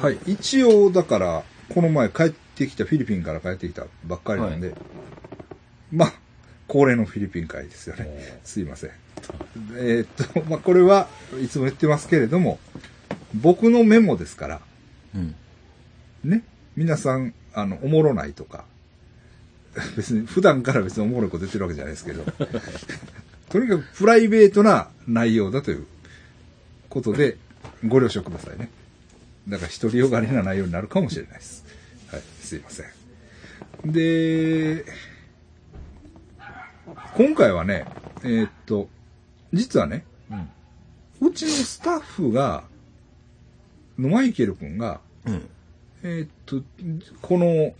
はい。一応、だから、この前帰ってきた、フィリピンから帰ってきたばっかりなんで、まあ、恒例のフィリピン会ですよね。すいません。えーっと、まあ、これはいつも言ってますけれども、僕のメモですから、うん。ね、皆さん、あの、おもろないとか、別に、普段から別におもろいこと言ってるわけじゃないですけど、とにかくプライベートな内容だということで、ご了承くださいね。だから、独りよがりな内容になるかもしれないです。はい、すいません。で、今回はね、えーっと、実はね、うん。うちのスタッフが、のマイケル君が、うん。えーっと、この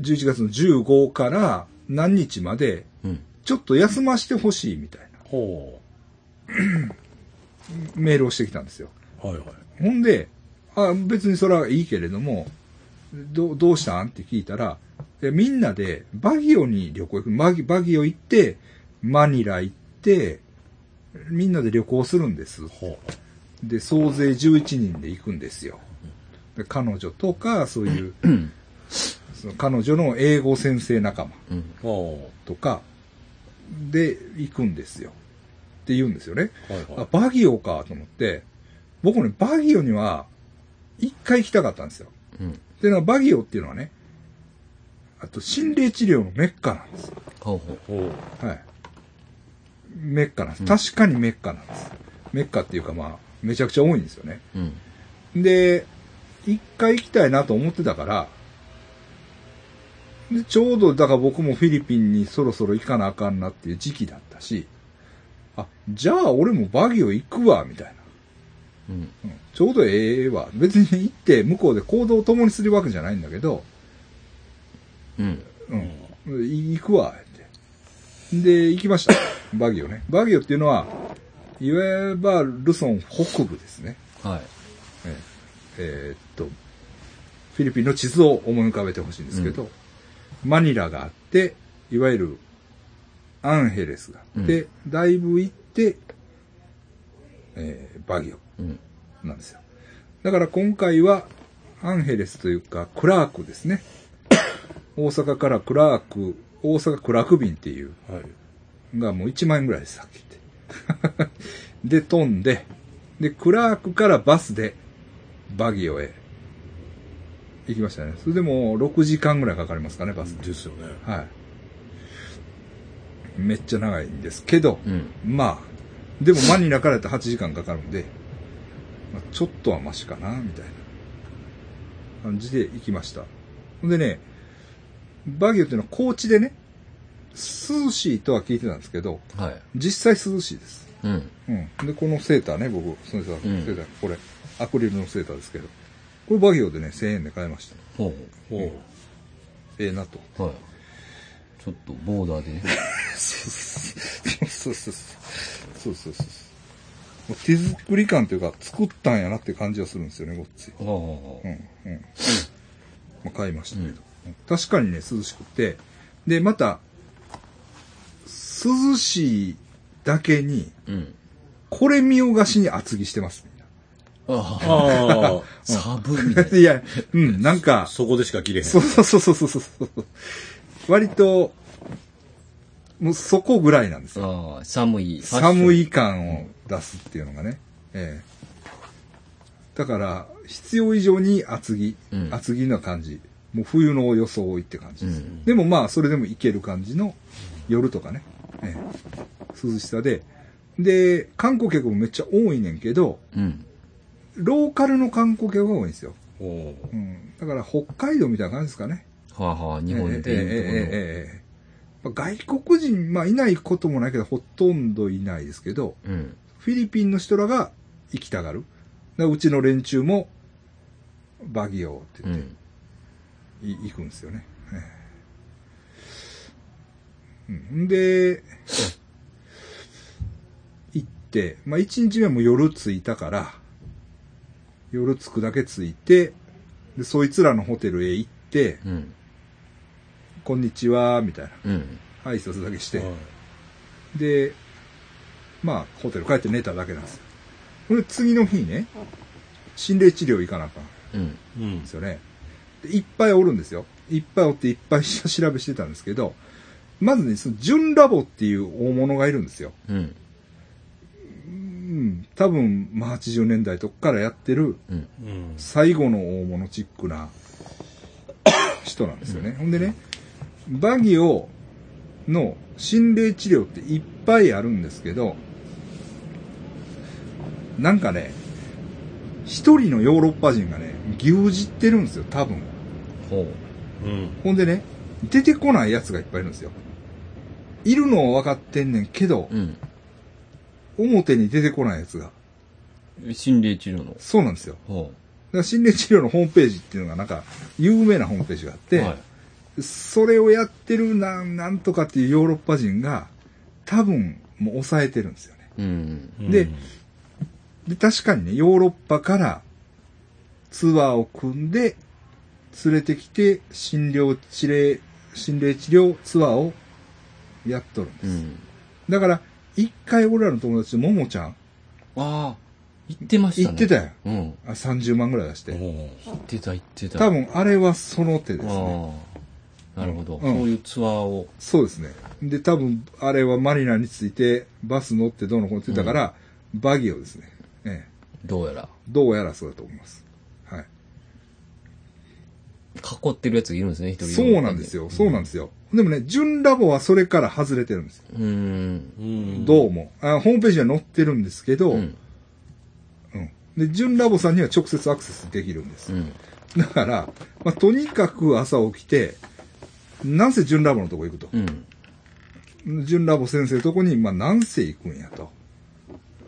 11月の15から何日まで、うん。ちょっと休ましてほしいみたいなほメールをしてきたんですよ。う。はいはい。ほんで、あ別にそれはいいけれども、どうどうしたん？って聞いたら、みんなでバギオに旅行行く。バギバギオ行って、マニラ行って、みんなで旅行するんです。ほで、総勢11人で行くんですよ。で彼女とか、そういう、その彼女の英語先生仲間とか、で行くんですよ。って言うんですよね。う。はいあはい。、バギオかと思って、僕ね、バギオには一回行きたかったんですよ。うん。で、なんかバギオっていうのはね、あと心霊治療のメッカなんですよ。ほうほう。ほう。はい。メッカなんです。確かにメッカなんです。メッカっていうかまあ、めちゃくちゃ多いんですよね。うん。で、一回行きたいなと思ってたから、で、ちょうど、だから僕もフィリピンにそろそろ行かなあかんなっていう時期だったし、あ、じゃあ俺もバギオ行くわ、みたいな。うん。うんちょうどええわ。別に行って向こうで行動を共にするわけじゃないんだけど、うん。うん、い行くわ、って。で、行きました。バギオね。バギオっていうのは、いわばルソン北部ですね。はい。ええーっと、フィリピンの地図を思い浮かべてほしいんですけど、マニラがあって、いわゆるアンヘレスがあって、だいぶ行って、えーバギオうん。なんですよ。だから今回はアンヘレスというかクラークですね。大阪からクラーク、大阪クラーク便っていうはい。がもう1万円ぐらいです、さっき言って。で、飛んで、で、クラークからバスでバギオへ行きましたね。それでも6時間ぐらいかかりますかね、バスで。ですよね。はい。めっちゃ長いんですけど、うん。まあ、でもマニラからやったら8時間かかるんで、まあ、ちょっとはマシかな、みたいな感じで行きました。ほんでね、バギオっていうのは高地でね、涼しいとは聞いてたんですけど、はい。実際涼しいです。うん。うん。で、このセーターね、僕、そのセーター、うんセーターこれ、アクリルのセーターですけど、これバギオでね、1000円で買いました。ほほう。ええなと。う。はい。ちょっとボーダーでね。そうそうそう。そうそうそう。もう手作り感というか、作ったんやなって感じがするんですよね、こっち。ほうん、うん。まあ、買いましたけど。確かにね、涼しくて。で、また、涼しいだけに、ほう。うん。これ見よがしに厚着してます、みんな。ああ。寒いみた いや、うん、なんか、そこでしか切れへん。そうそうそうそうそうそう。割と、もうそこぐらいなんですよ。ああ、寒い。寒い感を出すっていうのがね。ええだから、必要以上に厚着、うん厚着な感じ。もう冬の装いって感じです。うんでもまあ、それでもいける感じの夜とかね。ええ涼しさで。で、観光客もめっちゃ多いねんけど、うん。ローカルの観光客が多いんですよ。だから北海道みたいな感じですかね。はあはあ、日本でいうとこええええええ外国人、まあいないこともないけど、ほとんどいないですけど。うん。フィリピンの人らが行きたがる。うちの連中も、バギオって言っうん。て、い行くんですよね。ええうん、で、行って、まあ一日目はもう夜着いたから、夜着くだけ着いて、で、そいつらのホテルへ行って、うん。こんにちは、みたいな。うん。挨拶だけして、はいで、まあ、ホテル帰って寝ただけなんですよ。これ次の日ね、心霊治療行かなあかん。うん。うんですよね。でいっぱいおるんですよ。いっぱいおっていっぱい下調べしてたんですけど、まずね、その純ラボっていう大物がいるんですよ。うん。うん、多分、まあ、80年代とかからやってるうん。うん最後の大物チックな人なんですよね。ほんでね、バギオの心霊治療っていっぱいあるんですけど、なんかね、一人のヨーロッパ人がね、牛耳ってるんですよ、多分。ほう。うんほんでね、出てこない奴がいっぱいいるんですよ。いるのは分かってんねんけど、うん。表に出てこない奴が。心霊治療の。そうなんですよ。ほだから心霊治療のホームページっていうのがなんか、有名なホームページがあっう。て、はい。それをやってるなん、なんとかっていうヨーロッパ人が、多分、もう抑えてるんですよね。うん。でで、確かにね、ヨーロッパからツアーを組んで、連れてきて、診療治療、心霊治療ツアーをやっとるんです。うん。だから、一回俺らの友達、ももちゃん、ああ、言ってましたね。行ってたよ。うん。あ30万ぐらい出して。お言ってた言ってた。多分、あれはその手ですね。なるほど。うんそういうツアーを。そうですね。で、多分、あれはマリナについて、バス乗ってどうのこうのって言ってたから、バギオですね。ええ。どうやら。どうやらそうだと思います。はい。囲ってるやつがいるんですね、一人。そうなんですよ。そうなんですよ。でもね、純ラボはそれから外れてるんですよ。うーん。うんどうもあ。ホームページには載ってるんですけど、ううんん。で、純ラボさんには直接アクセスできるんです。うん。だから、まあ、とにかく朝起きて、なんせ純ラボのとこ行くと。うん。純ラボ先生のとこに、まあ、なんせ行くんやと。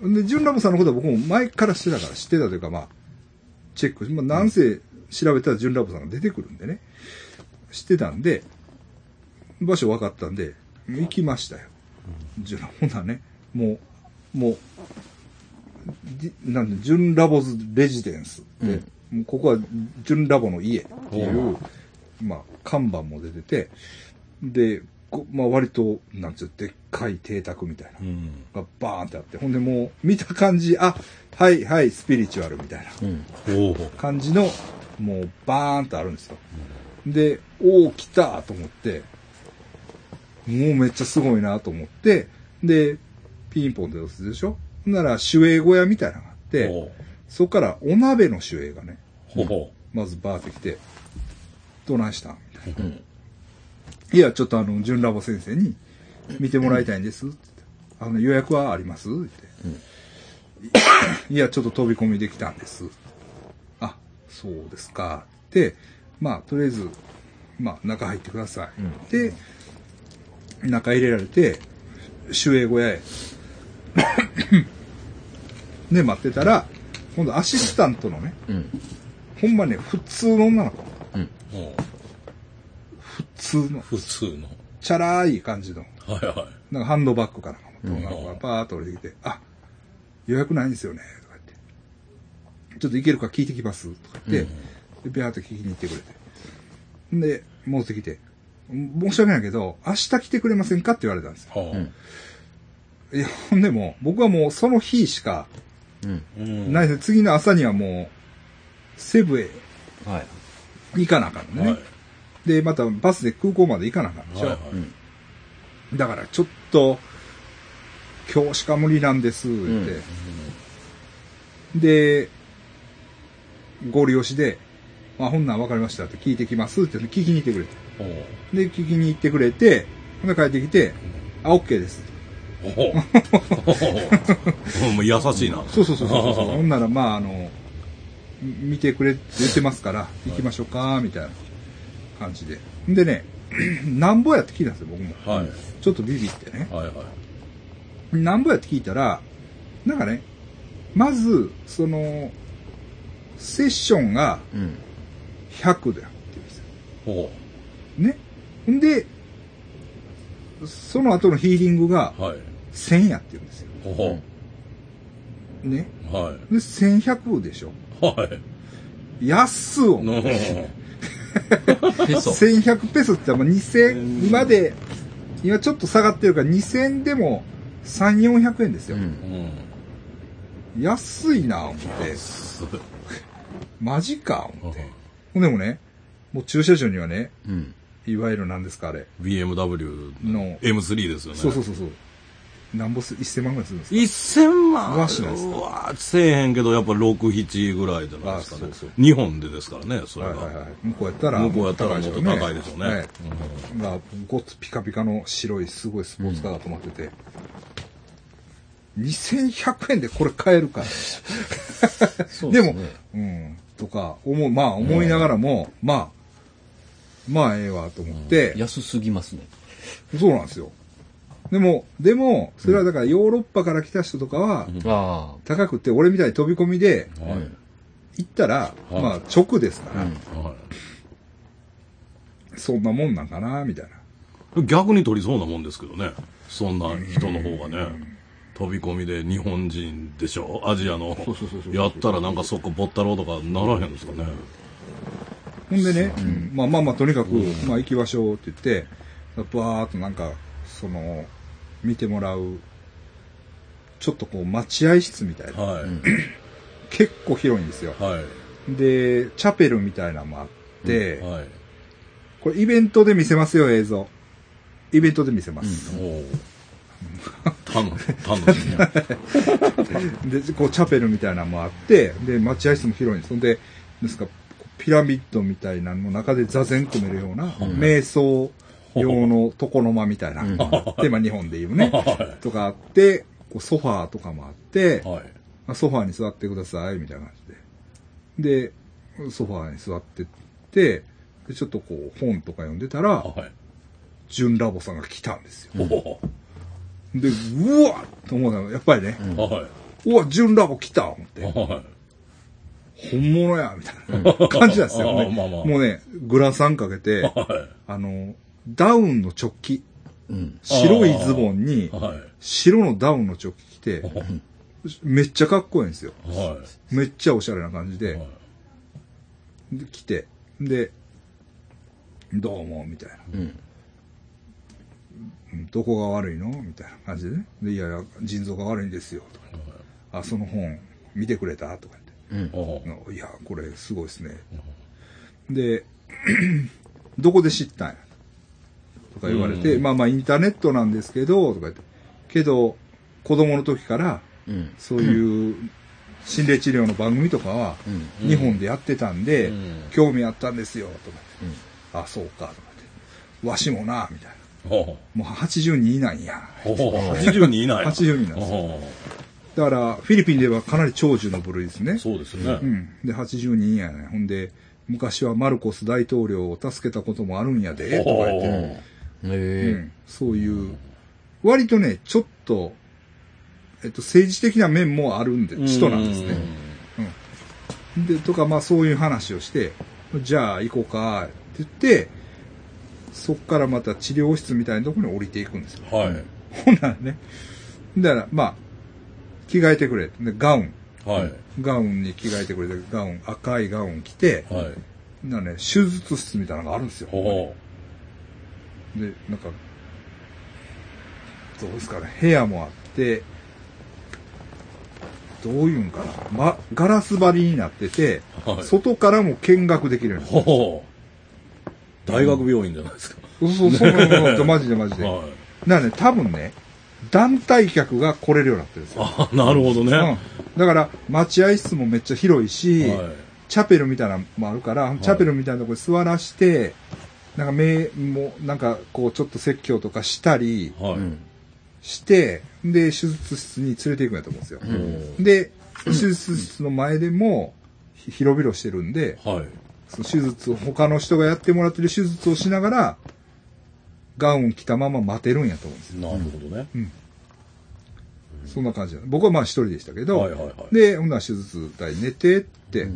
で、純ラボさんのことは僕も前から知ってたから、知ってたというか、まあ、チェック、まあ、なんせ調べたら純ラボさんが出てくるんでね。知ってたんで、場所分かったんで、行きましたよ。純ラボならね、もう、もう、じなんで、純ラボズレジデンスで、もうここは純ラボの家っていう、まあ、看板も出てて、で、こまあ、割と、なんつう、でっかい邸宅みたいなう。ん。がバーンってあって、ほんでもう、見た感じ、あ、はいはい、スピリチュアルみたいな感じの、もう、バーンとあるんですよ。で、おお、来たと思って、もうめっちゃすごいなと思って、で、ピンポンで押すでしょ？ほんなら、守衛小屋みたいなのがあって、おそこからお鍋の守衛がね、まずバーって来て、どないした？いな。うん。いや、ちょっとあの、純ラボ先生に見てもらいたいんです。って言ってあの、予約はあります？って。いや、ちょっと飛び込みできたんです。あ、そうですか。で、まあ、とりあえず、まあ、中入ってください。で、中入れられて、守衛小屋へ。で、待ってたら、今度アシスタントのね、うん。ほんまね、普通の女の子。普通の、普通のチャラい感じの。はいはなんかハンドバッグかなんか持っがパーッと降りてきて、あ、予約ないんですよね、とか言って。ちょっと行けるか聞いてきます、とか言って、で、ビャーって聞きに行ってくれて。で、戻ってきて、申し訳ないけど、明日来てくれませんかって言われたんですよ。いはいや、ほんでも、僕はもうその日しか、うん。あうんないです次の朝にはもう、セブへはい。行かなあかんのね。はい。で、またバスで空港まで行かなあかんでしょ。はいはい。うん。だからちょっと、今日しか無理なんです、言って。で、合流しで、あ、ほんなん分かりましたって聞いてきますって聞きに行ってくれで、聞きに行ってくれて、ほんで帰ってきて、あ、OK です。おう。もう。優しいなそう。そう。そう。そう。そう。ほんなら、まあ、あの、み見てくれって言ってますから、行きましょうか、みたいな感じで。んでね、なんぼやって聞いたんですよ、僕も。はいちょっとビビってね。はいはいなんぼやって聞いたら、なんかね、まず、その、セッションがうん。100だよって言うんですよ。おうね。んで、その後のヒーリングがはい1000やって言うんですよ。おうね。はで、1100でしょ。いはい安っのペソ。1100ペソって言ったらもう2000、今で、今ちょっと下がってるから2000でも3、400円ですよ。うん。うん安いな、思って。すマジか思って。ほんでもね、もう駐車場にはね、うん。いわゆる何ですかあれ。BMW のの M3 ですよね。そうそうそうそう。なんぼす、1000万ぐらいするんですか？1000万？わしないですか？うわせえへんけど、やっぱ6、7ぐらいじゃないですかねあそうそう。日本でですからね、それが。はいはいはい。向こうやったら、向こうやったらもっとね高いでしょうね。はいが、ごつピカピカの白いすごいスポーツカーが止まってて、2100円でこれ買えるか。でも、うん、とか、思う、まあ思いながらも、まあ、まあええわと思って、安すぎますね。そうなんですよ。でも、でも、それはだからヨーロッパから来た人とかは、あ高くて、俺みたいに飛び込みであ。はい。行ったら、はい。まあ直ですから、そんなもんなんかな、みたいな。い逆に取りそうなもんですけどね。そんな人の方がね。飛び込みで日本人でしょ？アジアの。そうそうそうそうやったらなんかそこぼったろうとかならへんですかね。ほんでね、まあまあまあ、とにかく、まあ行きましょうって言って、バーっとなんか、その、見てもらう、ちょっとこう、待合室みたいな。はい、結構広いんですよ。はいで、チャペルみたいなのもあって、はいこれイベントで見せますよ、映像。イベントで見せます。おお楽楽しみで、こう、チャペルみたいなのもあって、で、待合室も広いんです。ほんで、ですか、ピラミッドみたいなのの中で座禅組めるような、瞑想用の床の間みたいな、で、まあ日本で言うね、とかあって、こうソファーとかもあって、はい。まあソファーに座ってください、みたいな感じで。で、ソファーに座ってって、で、ちょっとこう、本とか読んでたら、はい。ジュンラボさんが来たんですよ。で、うわっと思ったのやっぱりね、はうわ、ジュンラボ来た思って。本物や、みたいな 感じなんですよ、ねあまあまあ。もうね、グラサンかけてあの、ダウンのチョッキ、うん。白いズボンにい、はい白のダウンのチョッキ着て、めっちゃかっこいいんですよ。はめっちゃおしゃれな感じいで、で来て、で、どうも、みたいな。うん。うんどこが悪いの？みたいな感じでね。で、いやいや、腎臓が悪いんですよ。とかあ、その本、見てくれた？とか言って。うん。いや、これすごいですね。で、どこで知ったんや？とか言われて、うんまあまあインターネットなんですけど、とか言って。けど、子供の時から、うん。そういう心霊治療の番組とかは、うん。日本でやってたんで、うん興味あったんですよ、とか言って。あ、そうか、とか言って。わしもな、みたいな。もう82なんや。おお82いない82なんですよ。おだから、フィリピンではかなり長寿の部類ですね。そうですよねうん。で、82やね。ほんで、昔はマルコス大統領を助けたこともあるんやで、とか言って、へうえ。ん、そういう、割とね、ちょっと、えっと、政治的な面もあるんで、人なんですね。うん。で、とか、まあそういう話をして、じゃあ行こうか、って言って、そっからまた治療室みたいなところに降りていくんですよ。はいほんならね、だから、まあ、着替えてくれ。で、ガウン。はいガウンに着替えてくれて、ガウン、赤いガウン着て、はいなね、手術室みたいなのがあるんですよ。おおで、なんか、どうですかね、部屋もあって、どういうんかな、ま、ガラス張りになってて、はい。外からも見学できるんです。よ。大学病院じゃないですか。そうそうそうそう、マジでマジで。はい。だからね、多分ね、団体客が来れるようになってるんですよ。あなるほどね。はうん、だから、待合室もめっちゃ広いし、い。チャペルみたいなのもあるから、チャペルみたいなところに座らして、なんか目も、なんかこうちょっと説教とかしたりはい。うん。して、で、手術室に連れて行くんやと思うんですよ。で、手術室の前でも、ひ広々してるんで、はい。その手術を、他の人がやってもらってる手術をしながら、ガウン着たまま待てるんやと思うんですよ。なるほどね。そんな感じ僕はまあ一人でしたけど、はいはいはい。で、ほんなら手術台寝てって、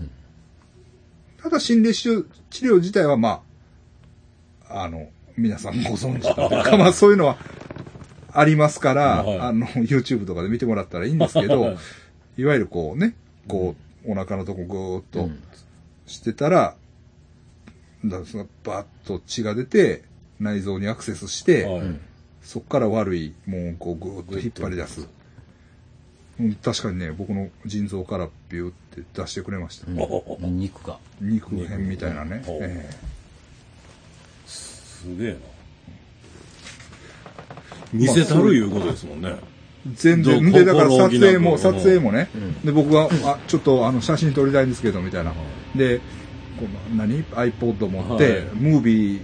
ただ心霊治療治療自体はまあ、あの、皆さんご存知というか、まあそういうのはありますから、はい。あの、YouTube とかで見てもらったらいいんですけど、い。わゆるこうね、こう、お腹のとこぐーっとしてたら、だからそのバッと血が出て、内臓にアクセスして、はい。そこから悪いもんをこうぐーっと引っ張り出す。うん、確かにね、僕の腎臓からビューって出してくれました。うん。肉が。肉片みたいなね。肉片。えすげえな。見せたるいうことですもんね。え全然。どで、だから撮影も、撮影もね、うんで、僕が、あ、ちょっとあの、写真撮りたいんですけど、みたいな。で、この何 ?iPod 持って、はいムービー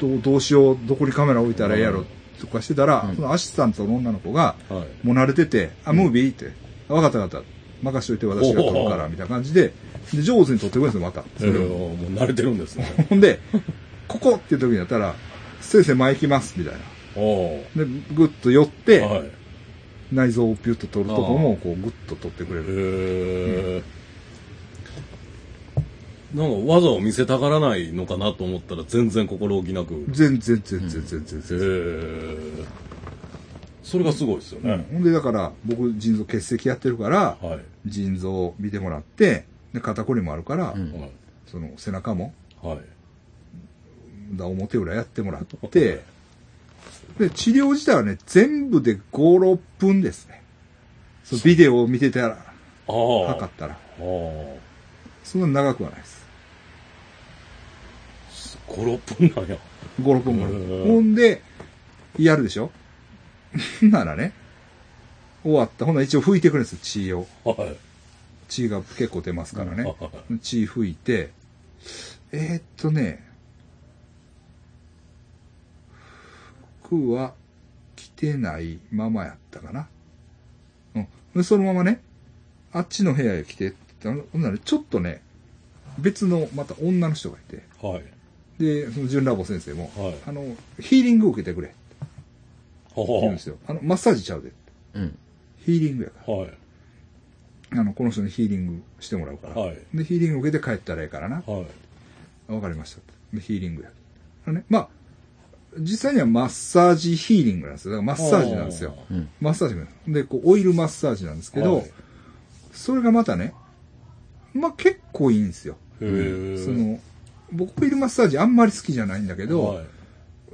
どう、どうしよう、どこにカメラ置いたらええやろ、とかしてたら、うんそのアシスタントの女の子が、はい。もう慣れてて、あ、ムービーって、あわかったわかった。任しといて私が撮るから、みたいな感じで、で、上手に撮ってくれるんですよ、また。えー、もう慣れてるんですね。ほんで、ここっていう時にやったら、先生前行きます、みたいな。おで、ぐっと寄って、ーはい。内臓をピュッと取るとこも、こう、ぐっと取ってくれへる。え。なんか技を見せたがらないのかなと思ったら全然心置きなく。へ全然、全然、全然、全然。え。それがすごいですようんね。ほんで、だから、僕、腎臓結石やってるから、はい。腎臓を見てもらって、で、肩こりもあるから、うんはい。その、背中も、はい。だ表裏やってもらって、で、治療自体はね、全部で5、6分ですね。そうビデオを見てたら、測ったら。そんな長くはないです。5、6分なんや。5、6分ぐらい。ほんで、やるでしょならね、終わった。ほんな一応拭いてくれるんですよ、血を。はい。血が結構出ますからね。は血拭いて、えー、っとね、服は着てないままやったかな。うん。で、そのままね、あっちの部屋へ来てって言ったら、ほんならちょっとね、別のまた女の人がいて、はい。で、その純ラボ先生も、はいあの、ヒーリングを受けてくれって言うんはですよ。あの、マッサージちゃうで。うん。ヒーリングやかあ。はい。ら。あの、この人にヒーリングしてもらうから。はいで、ヒーリング受けて帰ったらええからな。はい。わかりました。で、ヒーリングや。あのね、まあ、実際にはマッサージヒーリングなんですよ。だからマッサージなんですよ。うん。マッサージなんですで、こう、オイルマッサージなんですけど、はいそれがまたね、まあ結構いいんですよ。その、僕オイルマッサージあんまり好きじゃないんだけど、はい。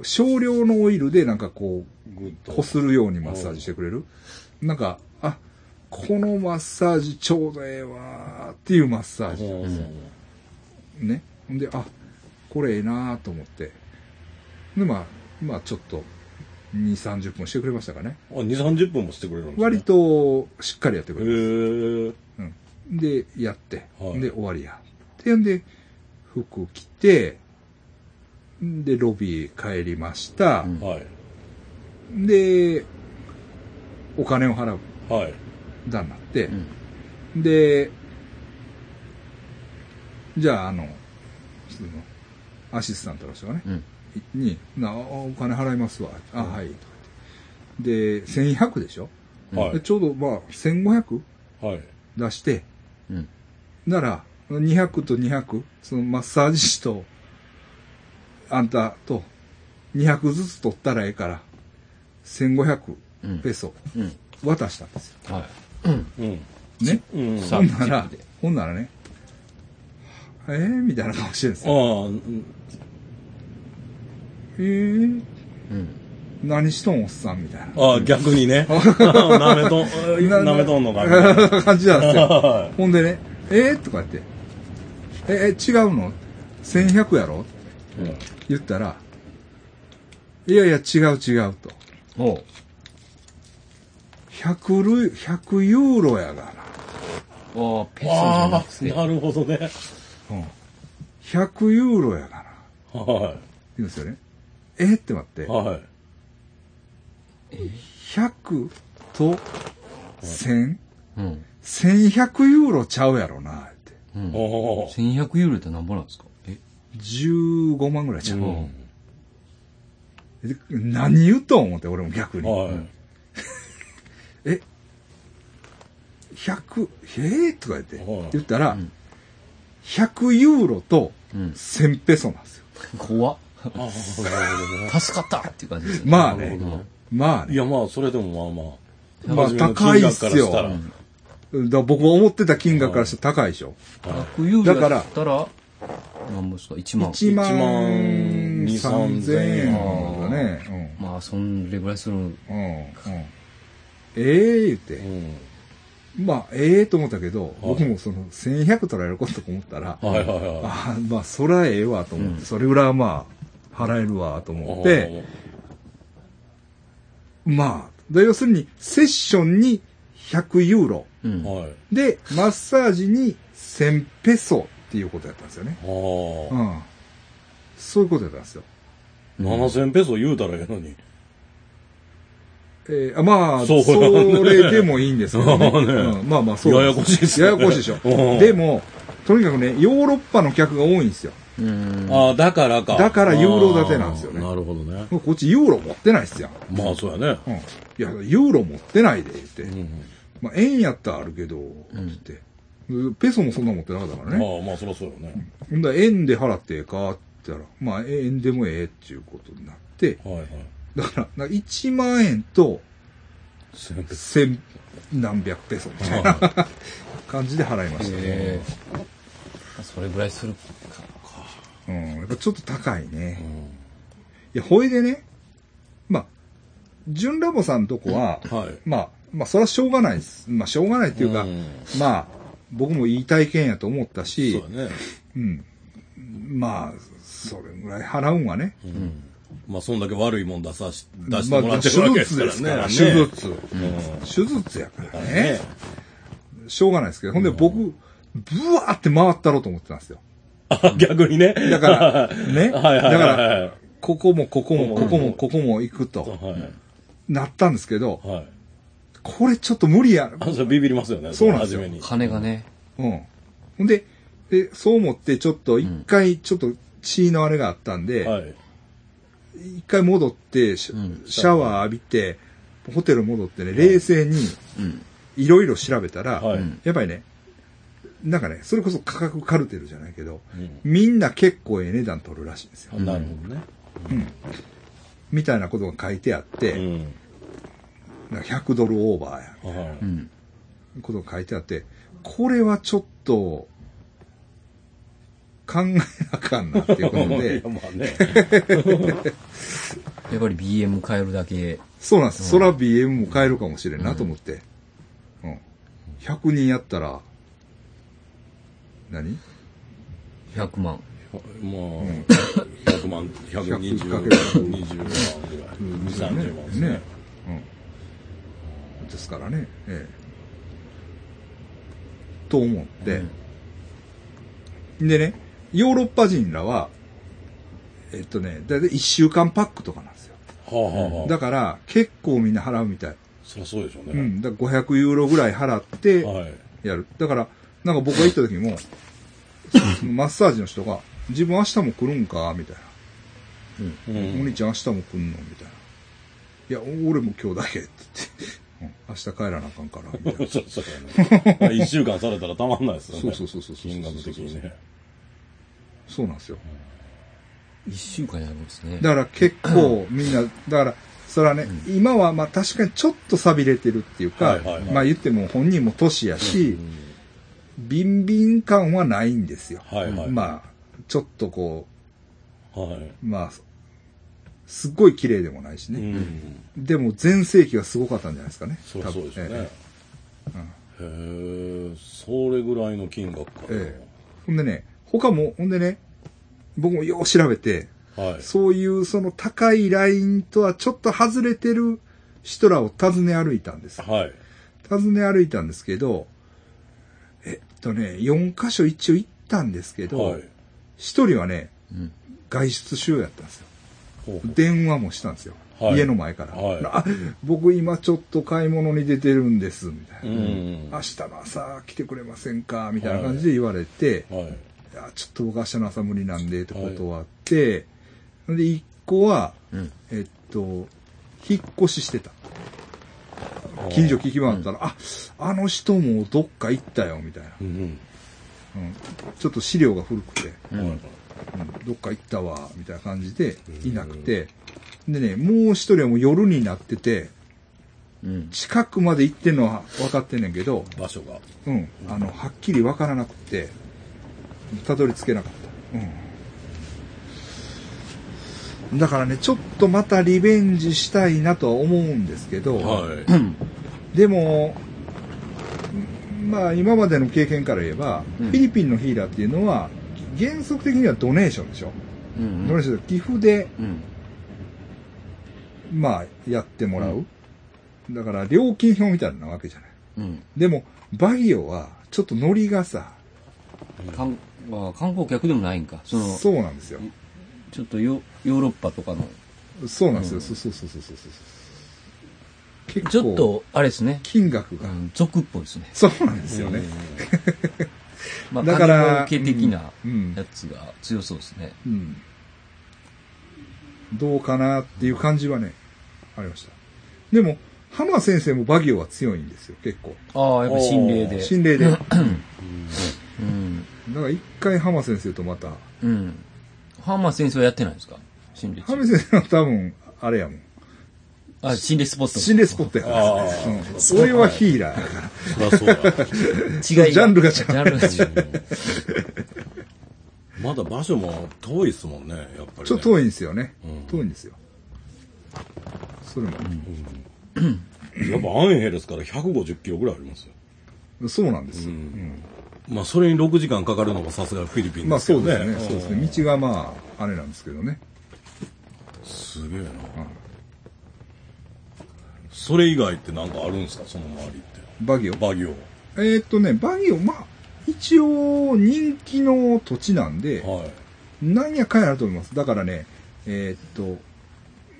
少量のオイルでなんかこグッう、と。こするようにマッサージしてくれる？なんか、あ、このマッサージちょうどええわーっていうマッサージ。うんね。ほんで、あ、これええなと思って。で、まあ、まあちょっと、2、30分してくれましたかね。あ、2、30分もしてくれるんですね割。と、しっかりやってくれる。へえ。うん。で、やって、はいで、終わりや。で、んで、服着て、で、ロビー帰りました。うんはい。で、お金を払うはい。段になってう、ん。で、じゃあ、あの、その、アシスタントの人がね、うん。に、なあお金払いますわ。あ、はい。で、1100でしょ、はいでちょうど、まあ、1500はい。出して、うん。なら、200と200、そのマッサージ師と、あんたと、200ずつ取ったらええから、1500うん。ペソうん。渡したんですよ。はい。うん。うん。ね？うん。さほんならほんならね、えー、みたいな顔してるんですあよ。あ、うんえー、うん。何しとんおっさんみたいな。ああ、逆にね。なめとん、なめとんのかみたいな。感じなんですよ。はほんでね、えー、とか言って、え、え、違うの ?1100 やろいうん言ったら、いやいや、違う違うと。おう。100ル、100ユーロやがおーペソじゃなああ、くて。なるほどね。な。うん。100ユーロやがな。は言うんですよね。え？って待ってい。。はい。100と1000、うん。1100ユーロちゃうやろな、って。うん。おお。1100ユーロって何ぼなんですか？え？15万ぐらいちゃう。うんで何言うとん思って、俺も逆に。はい。え、100、えー、とか言ってはい、言ったら、うん100ユーロとうん。1000ペソなんですよ。怖っ。ああ、なるほどね。助かったっていう感じですよね。まあね。まあね。いや、まあ、それでもまあまあ。まあ高いっすよだ僕が思ってた金額からして高いでしょ。100ユーロだから何ぼですか ?1 万。1万1万3000円だね。まあ、そんれぐらいする。うん。うん。うん。ええ言ってう。ん。まあ、ええと思ったけど、僕もその、1100取られることと思ったら、はいはいはい。ああ、まあ、そらええわと思って、うんそれぐらいはまあ、払えるわと思って、まあ、で要するに、セッションに100ユーロ。うん。はい。で、マッサージに1000ペソっていうことやったんですよね。あうあ。ん。そういうことやったんですよ。7000ペソ言うたらええのに。えーあまあ、それでもいいんですけどね。まあねうんまあまあ、そうややこしいですねややこしいでしょうん。でも、とにかくね、ヨーロッパの客が多いんですよ。うん。ああ、だからか。だからユーロ建てなんですよねなるほどね。こっちユーロ持ってないっすよ。まあ、そうやね。うん。いや、ユーロ持ってないで、って。うん。まあ、円やったらあるけど、つって。ペソもそんな持ってなかったからね。まあまあ、そりゃそうよね。ほんだら円で払ってええかって言ったら、まあ、円でもええっていうことになって、はいはい。だから、な1万円と1000ペソ。千何百ペソみたいな 感じで払いましたね。それぐらいするか。うん、やっぱちょっと高いね。ういや、ほいでね、まあ、純ラボさんとこは、んはい。まあ、まあ、それはしょうがないです。まあ、しょうがないっていうか、うんまあ、僕もいい体験やと思ったそし、うやね。うん。まあ、それぐらい払うんはね。うん。まあ、そんだけ悪いもん出さし、出してまあ、もらって手るわけです術からね。ですから、手術。うん。手術やからねね。しょうがないですけど、ほんで僕、ブワーって回ったろうと思ってたんですよ。あ、逆にね。だから、ね。はいはいはいはい。だから、ここもここもここうんもここも行くと、はい。なったんですけど、はい。これちょっと無理や。あ、それビビりますよね。そうなんですよ初めに。金がね。うん。ほんで、で、そう思ってちょっと一回ちょっと血のあれがあったんで、はい。一回戻ってシャ,、うんシャワー浴びて、ホテル戻ってね、冷静にうん。いろいろ調べたら、やっぱりね、なんかね、それこそ価格カルテルじゃないけど、うんみんな結構ええ値段取るらしいんですよ。なるほどね。みたいなことが書いてあって、うん。なんか100ドルオーバーや、はい。うん。ことが書いてあって、これはちょっと、考えなあかんなっていうこといでや、まあね。やっぱり BM 変えるだけ。そうなんです。そら BM も買えるかもしれんなと思って。うん。100人やったら、何？100万。まあ、100万、120 100万かける20万ぐらい。2、30万ですねね。。うん。ですからね。ええ。と思って、でね、ヨーロッパ人らは、えっとね、だいたい1週間パックとかなんですよ。はあはあはあ。だから、結構みんな払うみたい。そりゃそうでしょうね。うん。だから500ユーロぐらい払ってはい。やる。だから、なんか僕が行った時も、マッサージの人が、自分明日も来るんか？みたいな。うんお兄ちゃん明日も来んの？みたいな。いや、俺も今日だけって言って、うん明日帰らなあかんから、みたいな。そうそうやね。一週間されたらたまんないですよね。そうそうそうそうそう金額的にね。そうなんですよ。1週間やるんですね。だから結構みんな、だから、それはね、今はまあ確かにちょっと錆びれてるっていうか、はいはいはいまあ言っても本人も年やし、ビンビン感はないんですよ。はいはい。まあ、ちょっとこはい。う、まあ、すっごい綺麗でもないしうね。ん。でも全盛期がすごかったんじゃないですかね。そりゃそうですよね。多分えへえ、それぐらいの金額か。ええほんでね、他も、ほんでね、僕もよう調べて、はい。そういうその高いラインとはちょっと外れてる人らを訪ね歩いたんです。はい。訪ね歩いたんですけど、とね、4箇所一応行ったんですけどはい、一、人はね、うん。外出しようやったんですよ。ほうほう電話もしたんですよ。はい家の前から、はいあ。僕今ちょっと買い物に出てるんです、みたいな。うん。明日の朝来てくれませんかみたいな感じで言われて、はい。いや、ちょっと僕明日の朝無理なんで、って断って、で、一個は、うん。えっと、引っ越ししてた。近所聞き回ったら、あ、あの人もどっか行ったよ、みたいな。うん。うん、ちょっと資料が古くて、うん。はいうん、どっか行ったわ、みたいな感じで、いなくて、でね、もう一人はもう夜になってて、うん。近くまで行ってんのは分かってんねんけど、場所が。うん、あの、はっきり分からなくて、たどり着けなかった。うん。だからね、ちょっとまたリベンジしたいなとは思うんですけど、はい。でも、まあ今までの経験から言えば、うんフィリピンのヒーラーっていうのは原則的にはドネーションでしょ、うんドネーションで寄付でうん。まあやってもらう、だから料金表みたいなわけじゃないうん。でもバギオはちょっとノリがさ観まあ観光客でもないんか。その、そうなんですよちょっとヨヨーロッパとかの、そうなんですよ、そうそうそうそうそうそう結構ちょっと、あれですね。金額が、うん、俗っぽいですね。そうなんですよね、まあ、だから金儲け的なうんやつが強そうですね。うん。どうかなっていう感じはね、ありました。でも、浜先生もバギオは強いんですよ、結構。ああ、やっぱ心霊で。心霊で。だかうん。ら一回浜先生とまた、うん。ハーマー先生はやってないんですか？心霊中浜先生は多分、あれやもん。あ、心霊スポット。心霊スポットやから、あうん。俺はヒーラーやから。そりゃそうだ。違ジャンルが違うジャンルが違う。まだ場所も遠いですもんね、やっぱり、ね。ちょっと遠いんですよね。うん遠いんですよ。それも、やっぱアンヘレスから150キロぐらいありますよ。そうなんですよ。うんうんまあ、それに6時間かかるのがさすがフィリピンまあですけどね。そうですね。そうですね。道がまあ、あれなんですけどね。すげえな。それ以外ってなんかあるんですか？その周りって。バギオ？バギオ。えーっとね、バギオ、まあ、一応人気の土地なんで、はい。なんやかんやあると思います。だからね、えーっと、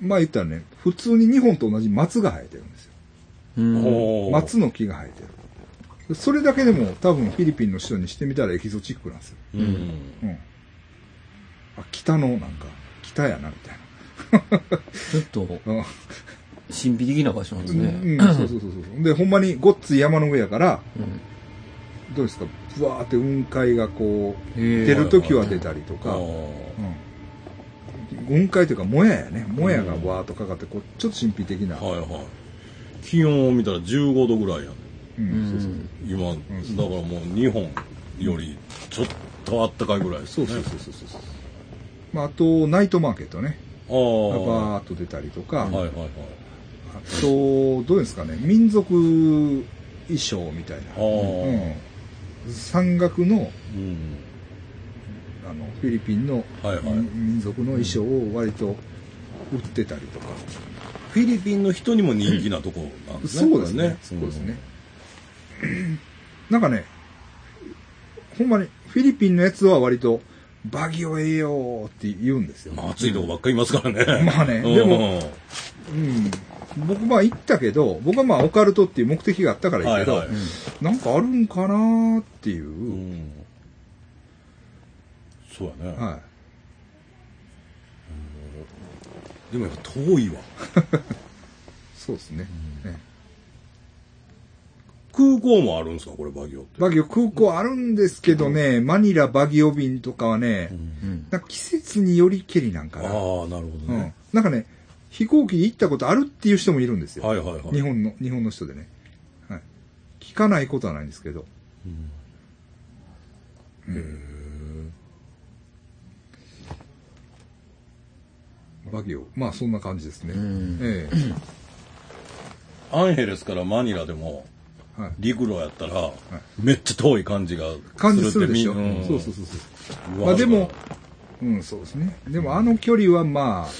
まあ言ったらね、普通に日本と同じ松が生えてるんですよ。松の木が生えてる。それだけでも多分フィリピンの人にしてみたらエキゾチックなんですよ。うん。うん。あ、北のなんか、北やな、みたいちょっと、神秘的な場所なんですね。うん、そうそうそうそう。で、ほんまにごっつい山の上やから、うんどうですか、ぶわーって雲海がこう、出るときは出たりとか。雲海というか、もややね。もやがわーっとかかって、こう、ちょっと神秘的な。はいはい。気温を見たら15度ぐらいやん。今、だからもう日本よりちょっとあったかいぐらいですね。そうそうそうそうそう。まあ、あと、ナイトマーケットね。ああ。バはーっと出たりとか、いはいはい。あと、どうですかね、民族衣装みたいな。うん。山岳の、うん。あの、フィリピンのはいはい民族の衣装を割と売ってたりとか。フィリピンの人にも人気なとこなんですね。そうですね。そうですね。なんかね、ほんまに、フィリピンのやつは割と、バギオええよーって言うんですよ。まあ暑いとこばっかりいますからね。まあねうんでもうん。僕まあ行ったけど、僕はまあオカルトっていう目的があったから行くけど、はいはいなんかあるんかなーっていう、うん。そうやね。はでもやっぱ遠いわ。い。そうですね。ね空港もあるんですかこれバギオって？バギオ空港あるんですけどね、マニラバギオ便とかはね、うん。なんか季節によりけりなんかな。ああ、なるほどうんね。。なんかね、飛行機で行ったことあるっていう人もいるんですよ。はいはいはい。日本の、日本の人でね。はい。聞かないことはないんですけど。バギオ。まあそんな感じですね。んえアンヘレスからマニラでも。陸路やったら、めっちゃ遠い感じが感じするでしょ？ってみんそうそうそうそう。まあでも、うん、そうですね。でもあの距離はまあ、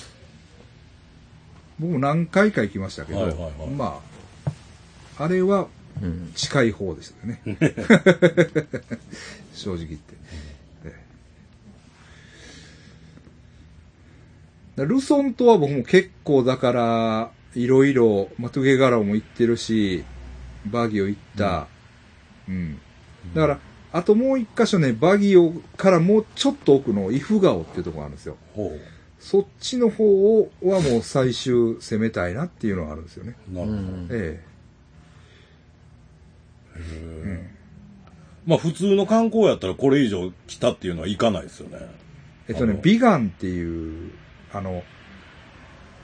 僕も何回か行きましたけど、はいはいはいまあ、あれはうん。近い方でしたね。正直言って。ええだルソン島は僕も結構だから、いろいろ、まあ、トゥゲガラオも行ってるし、バギオ行った。うん。だから、あともう一箇所ね、バギオからもうちょっと奥のイフガオっていうところがあるんですよ。ほそっちの方をはもう最終攻めたいなっていうのがあるんですよね。う。なるほど。うん。えまあ普通の観光やったらこれ以上来たっていうのは行かないですよね。え。えっとねビガンっていう、あの、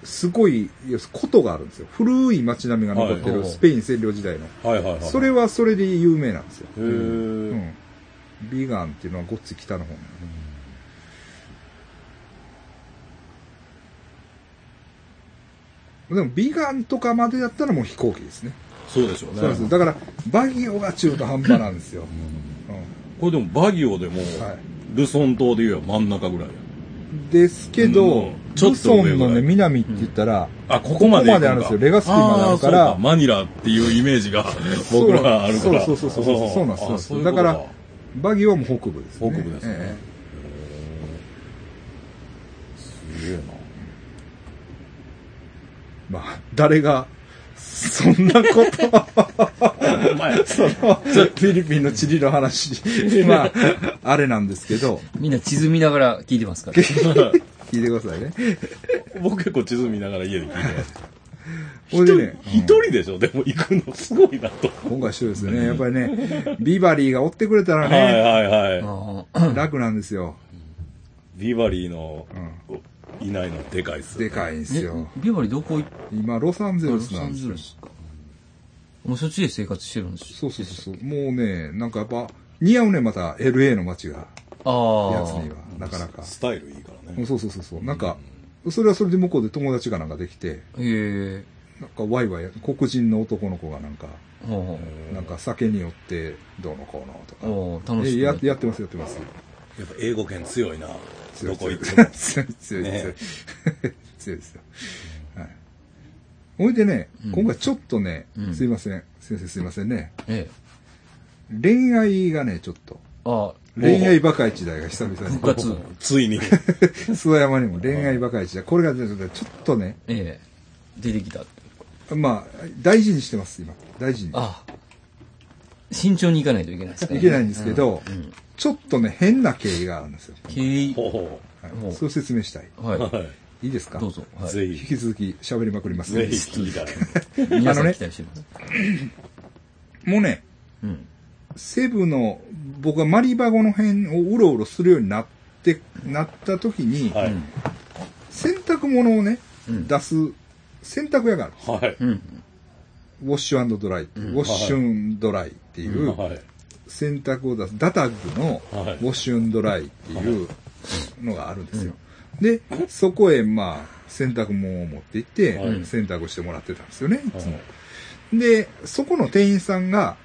すごい、要するに古都があるんですよ。古い街並みが残ってはいるスペイン占領時代の。はいはいはい。それはそれで有名なんですよ。へうーん。ビガンっていうのはごっつい北の方なのでも、ビガンとかまでだったらもう飛行機ですね。そうでしょうね。そうだから、バギオが中途半端なんですよ。これでもバギオでも、はいルソン島で言えば真ん中ぐらいや。うんですけど、うん。ちょルっと上ぐらいソンのね、南って言ったら、あ、ここまで行くんかここまであるんですよ。レガスピーまであるからーそうマニラっていうイメージが僕らはあるから。そうそうそうそうそう。そうなんですだからバギオはもう北部ですね。北部ですね。えすげえな。えまあ、誰が、そんなことお前、その、フィリピンの地理の話、まあ、あれなんですけど、みんな地図見ながら聞いてますから。聞いてくださいね。僕結構地図見ながら家で聞いてます。ほいでね、一人でしょ？でも行くのすごいなと。今回一緒ですよね。やっぱりね、ビバリーが追ってくれたらはいね、はいはい。あ楽なんですよ。ビバリーのいないのでかいっす。でかいんですえよ。ビバリーどこ行っ今、ロサンゼたルスなんですよ。か。もうそっちで生活してるんですそうそうそうそう。もうね、なんかやっぱ、似合うね、また LA の街が、ああ。やつには、なかなか。スタイルいいからね。そうそうそうそう。なんか、それはそれで向こうで友達がなんかできて、へえ。なんかワイワイ、黒人の男の子がなんか、ほうほなんか酒によってどうのこうのとか。楽しえくややってます、やってます。やっぱ英語圏強いな。強いどこ行っても。強い、強い、強い。ね強いですよ。はい。ほいでね、うん今回ちょっとね、うんすいません、先生すいませんね。ええ。恋愛がね、ちょっと、あ恋愛バカ一代が久々に復、活。ついに。諏訪山にも恋愛バカ一代。これがねちょっとね、ええ。出てきた。まあ、大事にしてます、今。大事に。あ慎重に行かないといけないですね。いけないんですけど、うん。ちょっとね、変な経緯があるんですよ。経緯。ほはいそれを説明したい。う。ははいいいですか？い。どうぞ。い。はい。ぜ引ひ、き続き喋りまくりますぜね。ひ聞い。皆さんあのね期待してます。もうね、うん。セブの、僕がマリバゴの辺をうろうろするようになって、なった時に、はい。洗濯物をね、うん出す洗濯屋があるんです。はい。うん。ウォッシュドライウォッシュドライっていう、はい。洗濯を出す、ダタッグのはいウォッシュドライっていうのがあるんですよ。で、そこへまあ、洗濯物を持って行って、はい洗濯してもらってたんですよね、いつも。で、そこの店員さんが、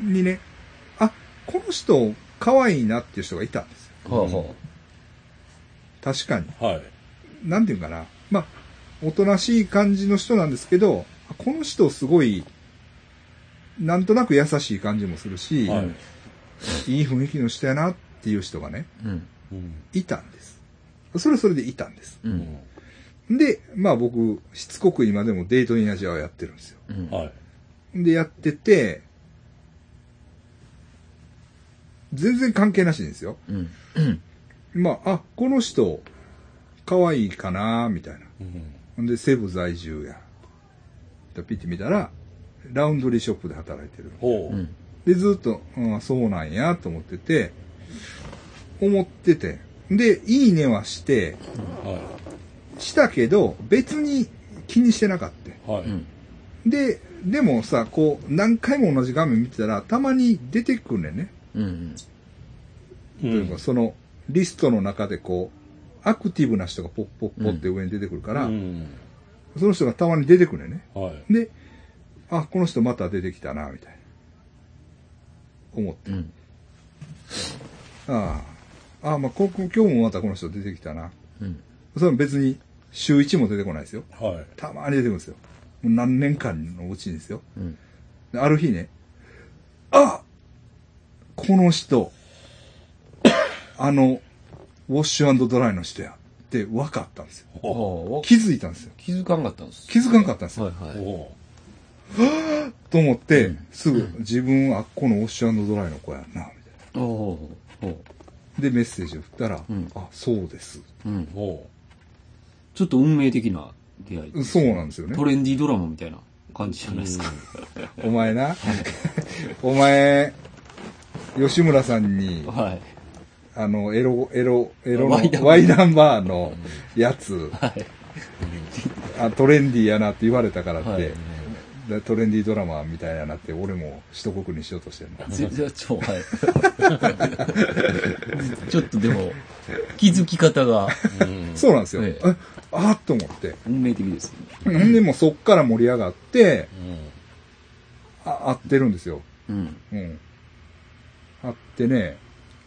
にね、あ、この人、可愛いなっていう人がいたんですよ。ほうほ確かに。はい。なんていうかな。まあ、おとなしい感じの人なんですけど、あこの人すごい、なんとなく優しい感じもするし、はい。いい雰囲気の人やなっていう人がね、う。うん。うん。いたんです。それはそれでいたんです。うん。で、まあ僕、しつこく今でもデートインアジアをやってるんですよ。うん。はい。で、やってて、全然関係なしですよ。うん。まあ、あ、この人、可愛いかなみたいな。うん。ほんで、セブ在住や。でピッて見たら、ラウンドリーショップで働いてる。で、ずっと、うん、そうなんやと思ってて、思ってて。で、いいねはして、はしたけど、別に気にしてなかった。い。はい。うん。で、でもさ、こう、何回も同じ画面見てたら、たまに出てくるねんね。うん。というか、その、リストの中でこう、アクティブな人がポッポッポって上に出てくるから、うん。その人がたまに出てくるねんね。はい。で、あ、この人また出てきたな、みたいな。思って。うん。ああ。ああ、まあ、今日もまたこの人出てきたな。うん。それは別に週1も出てこないですよ。はい。たまに出てくるんですよ。もう何年間のうちにですよ。うん。である日ね、あこの人、あの、ウォッシュドライの人やって分かったんですよ。気づいたんですよ。気づかんかったんです。気づかんかったんですよ。はいはい。ほ と思って、うんすぐ自分はあこのウォッシュドライの子やな、みたいな。で、メッセージを振ったら、うんあ、そうです。う。うんちょっと運命的な出会い。そうなんですよねト。レンディードラマみたいな感じじゃないですか。お前な、お前、吉村さんに、はい。あの、エロ、エロ、エロのワイナンバーのやつ、はい。あトレンディーやなって言われたからって、はいでトレンディードラマみたいやなって俺も一国にしようとしてるの。ちょ、はい。ちょっとでも、気づき方がうんそうなんですよ。ええああと思って。運命的ですね。ほんで、もうそっから盛り上がって、うんあ、合ってるんですよ。うん。うん。あってね、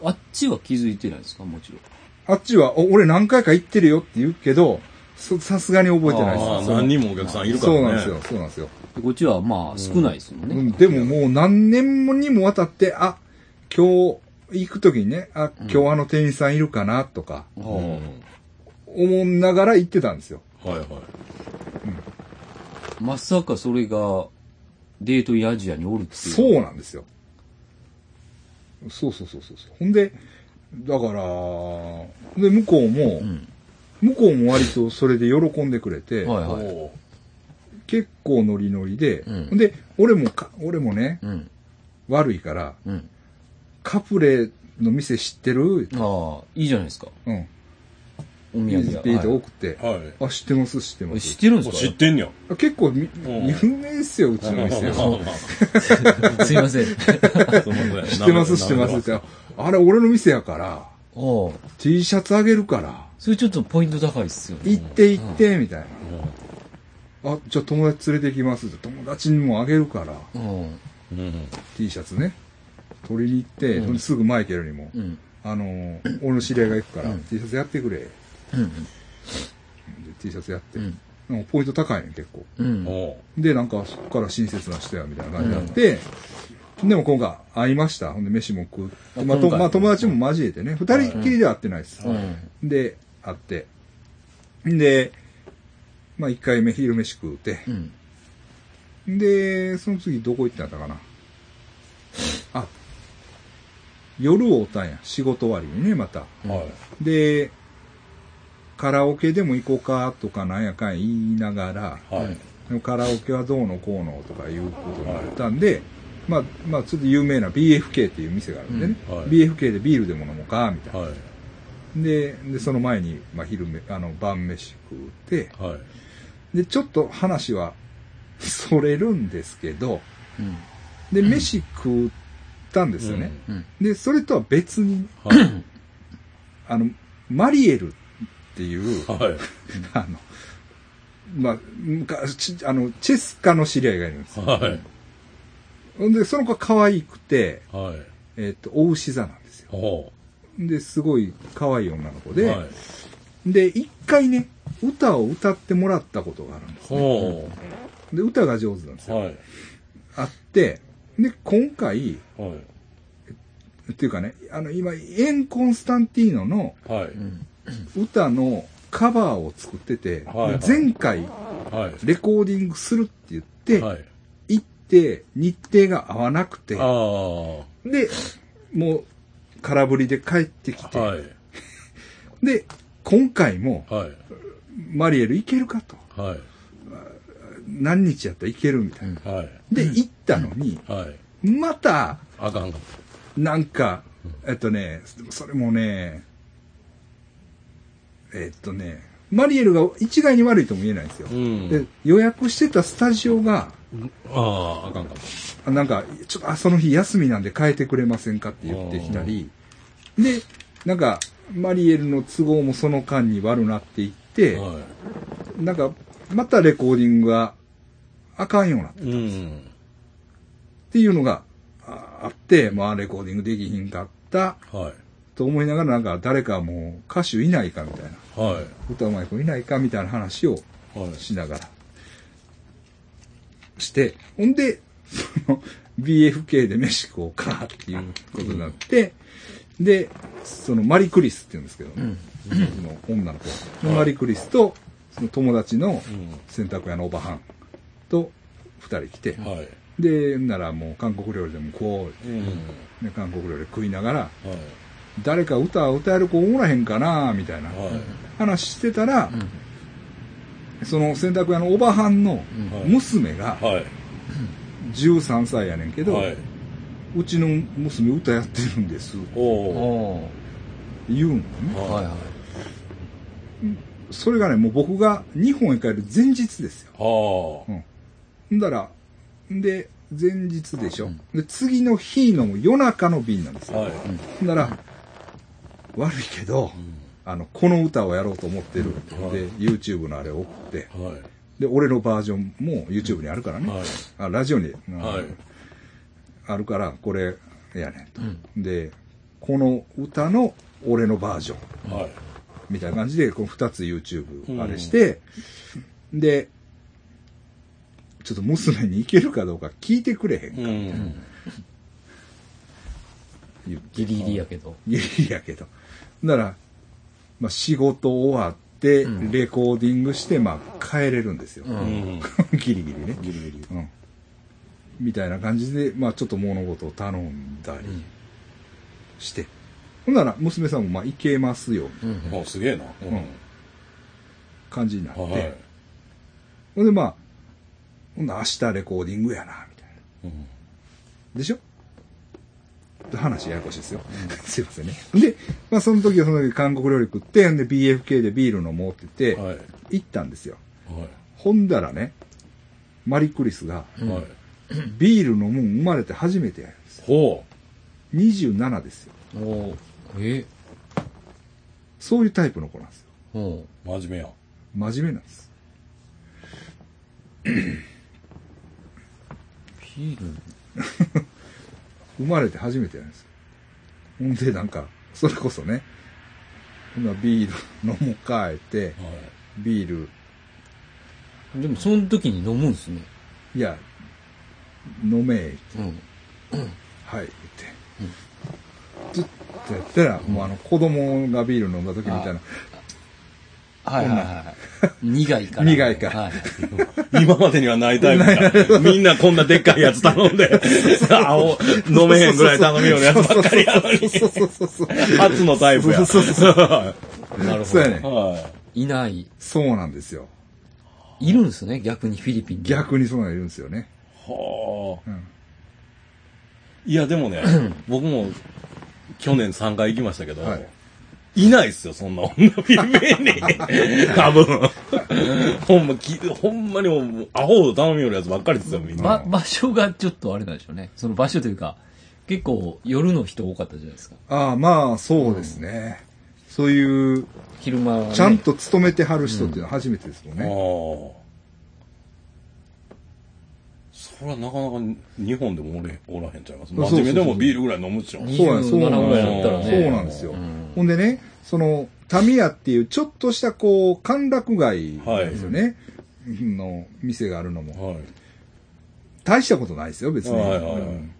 あっちは気づいてないですか？もちろん。あっちは、お俺何回か行ってるよって言うけど、そさすがに覚えてないです何人もお客さんいるからね。そうなんですよ、そうなんですよ。でこっちはまあ少ないですもんね。うん、でももう何年もにもわたって、あ、今日行くときにね、あ、今日あの店員さんいるかなとか、うんは思いながら行ってたんですよ。はいはい。あまさかそれがデートインアジアにおるっていう。そうなんですよ。そうそうそうそうそう。ほんで、だから、で、向こうも、ん向こうも割とそれで喜んでくれて、はいはい。お結構ノリノリで、うんほんで、俺もか、俺もね、うん。悪いから、うん。カプレの店知ってる？ああ、いいじゃないですか。うん。お土ビ産が。ービートは送って、はい。あ、知ってます、知ってまいす。知ってるんですか？知ってんや結構有名ですよ、うちの店。すいません。すいません知ってます、知ってますって。あれ、俺の店やから、T シャツあげるから、それちょっとポイント高いっすよね。行って行って、みたいな。あ、じゃあ友達連れてきますって。友達にもあげるから、うん。うん。T シャツね。取りに行って、ほんですぐマイケルにも、うん。あのー、俺の知り合いが行くから、うん T シャツやってくれ。でうん。T シャツやって。うんなんかポイント高いねん、結構。うん。おで、なんかそこから親切な人や、みたいな感じになって、でも今回会いました。ほんで飯も食って、まあ、まあ友達も交えてね、二人きりでは会ってないです。うん。で、会って。で、まあ一回目昼飯食うてう。ん。で、その次どこ行ってんだったかな。あ、夜会うたんや。仕事終わりにね、また。はい。で、カラオケでも行こうかとかなんやかん言いながら、はい。カラオケはどうのこうのとかいうことになったんで、まあ、まあ、ちょっと有名な BFK っていう店があるんでね、うんはい BFK でビールでも飲もうか、みたいな。はい。で、で、その前に、まあ、昼め、あの、晩飯食うて、はい。で、ちょっと話は、それるんですけど、うん。で、飯食ったんですよね。うん。で、それとは別に、はい。あの、マリエルっていう、はい。あの、まあ、昔、あの、チェスカの知り合いがいるんですよ。はい。で、その子は可愛くて、はい。えっ、と、お牛座なんですよ。ほで、すごい可愛い女の子う。で、はい。で、一回ね、歌を歌ってもらったことがあるんです、ね。ほで、歌が上手なんですう。よ。はい。あって、で、今回、はい。っていうかね、あの、今、エン・コンスタンティーノの。歌のカバーを作ってて、はい前回、はい。レコーディングするって言って、はい。行って、日程が合わなくて。で、もう、空振りで帰ってきて、はい。で、今回も、はい。マリエル行けるかと。はい。何日やったらいけるみたいな。はい。で、行ったのに、はい。また、あかんかっなんか、えっとね、それもね、えっとね、マリエルが一概に悪いとも言えないんですよた。。うん。で、予約してたスタジオが、ああ、あかんかっあなんか、ちょっと、あ、その日休みなんで変えてくれませんかって言ってきたり、で、なんか、マリエルの都合もその間に悪なっていってた。、はなんか、またレコーディングがあかんようなっい。うん。ていうのがああって、まあレコーディングできひんかったはい。と思いながらなんか誰かもう歌手いないかみたいな、はい。歌うまい子いないかみたいな話をはい。しながらして、ほんで、その BFK で飯食おうかっていうことになって、で、そのマリクリスって言うんですけどね、その女の子、マリクリスと、その友達の洗濯屋のおばはんと二人来て、はい。で、ならもう韓国料理でもこう、うん。ね、韓国料理食いながら、はい。誰か歌歌える子おらへんかなみたいなはい。話してたら、その洗濯屋のおばはんのはい娘がはい。13歳やねんけど、はい。うちの娘歌やってるんです。言うのね。ーはいはい。それがね、もう僕が日本へ帰る前日ですよ。はうん。んだら、で、前日でしょ。で、次の日の夜中の便なんですあ。よ。はい。ほんだら、悪いけど、あの、この歌をやろうと思ってる。で、YouTube のあれを送って、はい。で、俺のバージョンも YouTube にあるからね。はいあラジオに、うんはいあるから、これやねんと。で、この歌の俺のバージョン。はい。みたいな感じで、この2つ YouTube うんあれして、で、ちょっと娘に行けるかどうか聞いてくれへんか、うん。言うギリギリやけど。いやいやけど。なら、まあ、仕事終わって、うんレコーディングして、まあ、帰れるんですよ。う。うんん。ギリギリね。ギリギリ。うん。みたいな感じで、まあ、ちょっと物事を頼んだりして。ほんなら、娘さんも、まあ、行けますよ、うん。あ、すげえな。ううん感じになって。はい。ほんで、まあ、ほんなら明日レコーディングやな、みたいな。うんでしょ？で話ややこしいですよ。すいませんね。で、まあその時はその時韓国料理食って、んで BFK でビール飲もうって言って、はい。行ったんですよ。はほんだらね、マリクリスが、い。はい。ビール飲むん生まれて初めてやるんですよ。ほ27ですよ。おーえ？そういうタイプの子なんですよ。おうう。真面目や。真面目なんです。ビール 生まれて初めてやるんですよ。ほんで、なんか、それこそね、ほんならビール飲もうかえて、はい。ビール、でもその時に飲むんすね。いや、飲めえうん。はい、言って。ずっとやったら、もうあの、子供がビール飲んだ時みたいな、はいはいはい。苦いから。苦いからはい。今までにはないタイプだ。みんなこんなでっかいやつ頼んで、青、飲めへんぐらい頼むようなやつばっかりやのに。そうそうそうそう。初のタイプや。そうそうはなるほそうやねい。。はいない。そうなんですよ。いるんですね、逆にフィリピンに。逆にそういうのがいるんですよね。い。はあ。うん。いや、でもね、僕も去年3回行きましたけど、はいい、ないっすよ、そんな女ピンに。多分。ほんま、きほんまにもう、アホを頼むようなやつばっかりですよ、みんな。ば場所がちょっとあれなんでしょうね。その場所というか、結構夜の人多かったじゃないですか。ああ、まあ、そうですね。そういう、昼間はね、ちゃんと勤めてはる人っていうのは初めてですもんああね。それはなかなか日本でもおれおらへんちゃいます？真面目でもビールぐらい飲むっしょ。にそうなんです、そうなん27ぐらいだったらです。ねそうなんですようん。ほんでね、その、タミヤっていうちょっとしたこう、歓楽街ですよね。の店があるのも。はい。大したことないですよ、別に。はいはいはいうん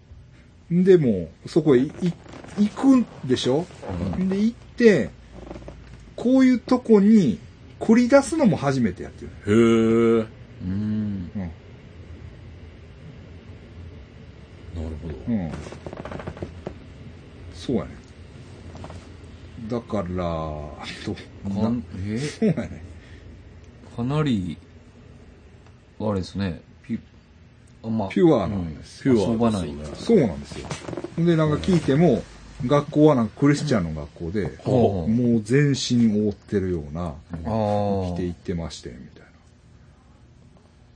でも、そこへ行くんでしょ、で、行って、こういうとこに繰り出すのも初めてやってる。へえ。うん。うん。なるほど。うん。そうやね。だから、どかなんえ？そうやね。かなり、あれですね。ピあまあ、ピュアなんですピュアそうなんですよ。で、なんか聞いても、学校はなんかクリスチャンの学校で、ほうもう全身覆ってるような、ああ着て行ってまして、みたい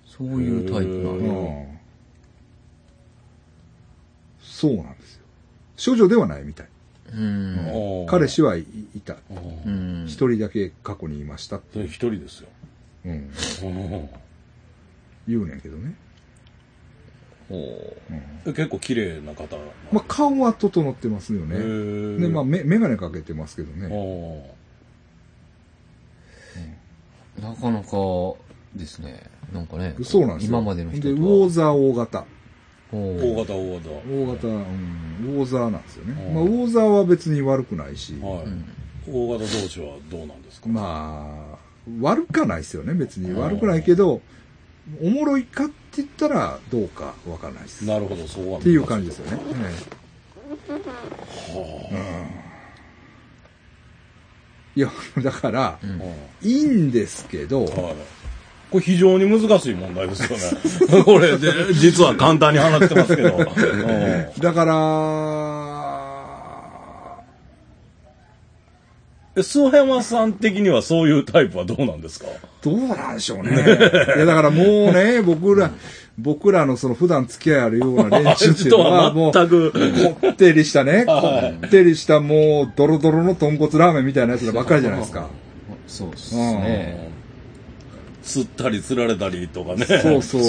そういうタイプなんな。そうなんですよ。処女ではないみたい。彼氏はいいた。一人だけ過去にいましたってそれ一人ですよ。うん、うん言うねんけどね。ほうん、結構綺麗な方。まあ、顔は整ってますよへね。ーで、まあ、め、メガネかけてますけどあね。なかなかですね。なんかね。そうなんですよ。今までの人で、とは。ウォーザー大型。大型大型。大型、うん、ウォーザーなんですよね。うんまあ、ウォーザーは別に悪くないし、はい。うん大型同士はどうなんですか？まあ、悪かないですよね、別に。うん悪くないけど、おもろいかって言ったらどうかわからないです。っなるほど、そうは。ていう感じですよね。いや、だから、うんいいんですけど、はい。これ非常に難しい問題ですよね。これで、実は簡単に話してますけど。うんだから、え諏訪山さん的にはそういうタイプはどうなんですか？どうなんでしょうね。いや、だからもうね、僕ら、僕らのその普段付き合いあるような連中っていうとのははもう、全く、こってりしたね、はいこってりしたもう、ドロドロの豚骨ラーメンみたいなやつらばっかりじゃないですか。そうですね。吸ったり釣られたりとかね。そうそう。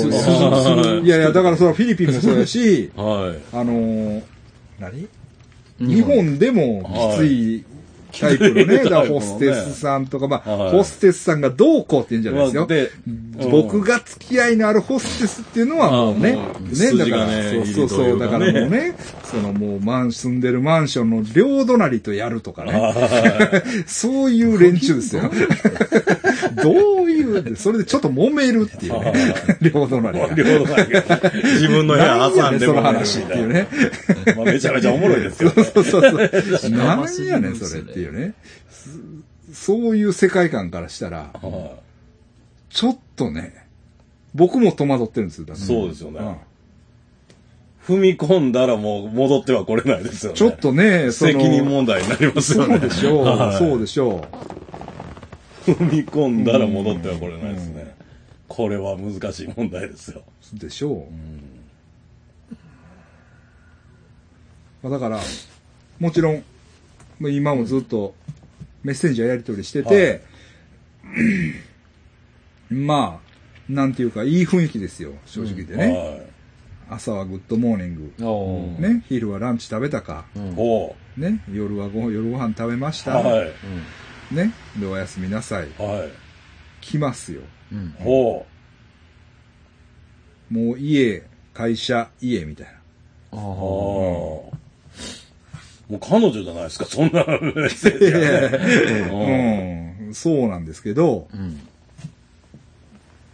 い いやい。や、だからそれはフィリピンもそうやし、はい。あのー何？日本。でもきついタイプのね、だホステスさんとか、まあ、はい。ホステスさんがどうこうって言うんじゃないですよ。で、僕が付き合いのあるホステスっていうのはもうね、ね、だ筋から、そうそうそう、だからもうね、そのもうマン、住んでるマンションの両隣とやるとかね、そういう連中ですよ。どう？いう、それでちょっと揉めるっていうね、両隣が。両隣が自分の部屋何やねんその挟んでも話っていうね。まあめちゃめちゃおもろいですよ。そうそうそう。何やねん、それっていうね。そそういう世界観からしたら、はちょっとね、僕も戸惑ってるんですよ。だからそうですよねうんい踏み込んだらもう戻ってはこれないですよね。ちょっとね、責任問題になりますよね。そうでしょう、はいそうでしょ踏み込んだら戻ってはこれないですね。これは難しい問題ですよ。う。でしょう。まあだから、もちろん、まあ今もずっとメッセンジャーやり取りしてて、まあ、なんていうか、いい雰囲気ですよ、正直でね。は朝は Good morning。ね、昼はランチ食べたか。い。ほね、夜はご、夜ご飯食べましう。た。はい。ね、で、おやすみなさい。はい。来ますよ。うん。ほもう家、会社、家みたいな。あう。あ。もう彼女じゃないですか、そんなメッセージは。うんうん、そうなんですけど、うん。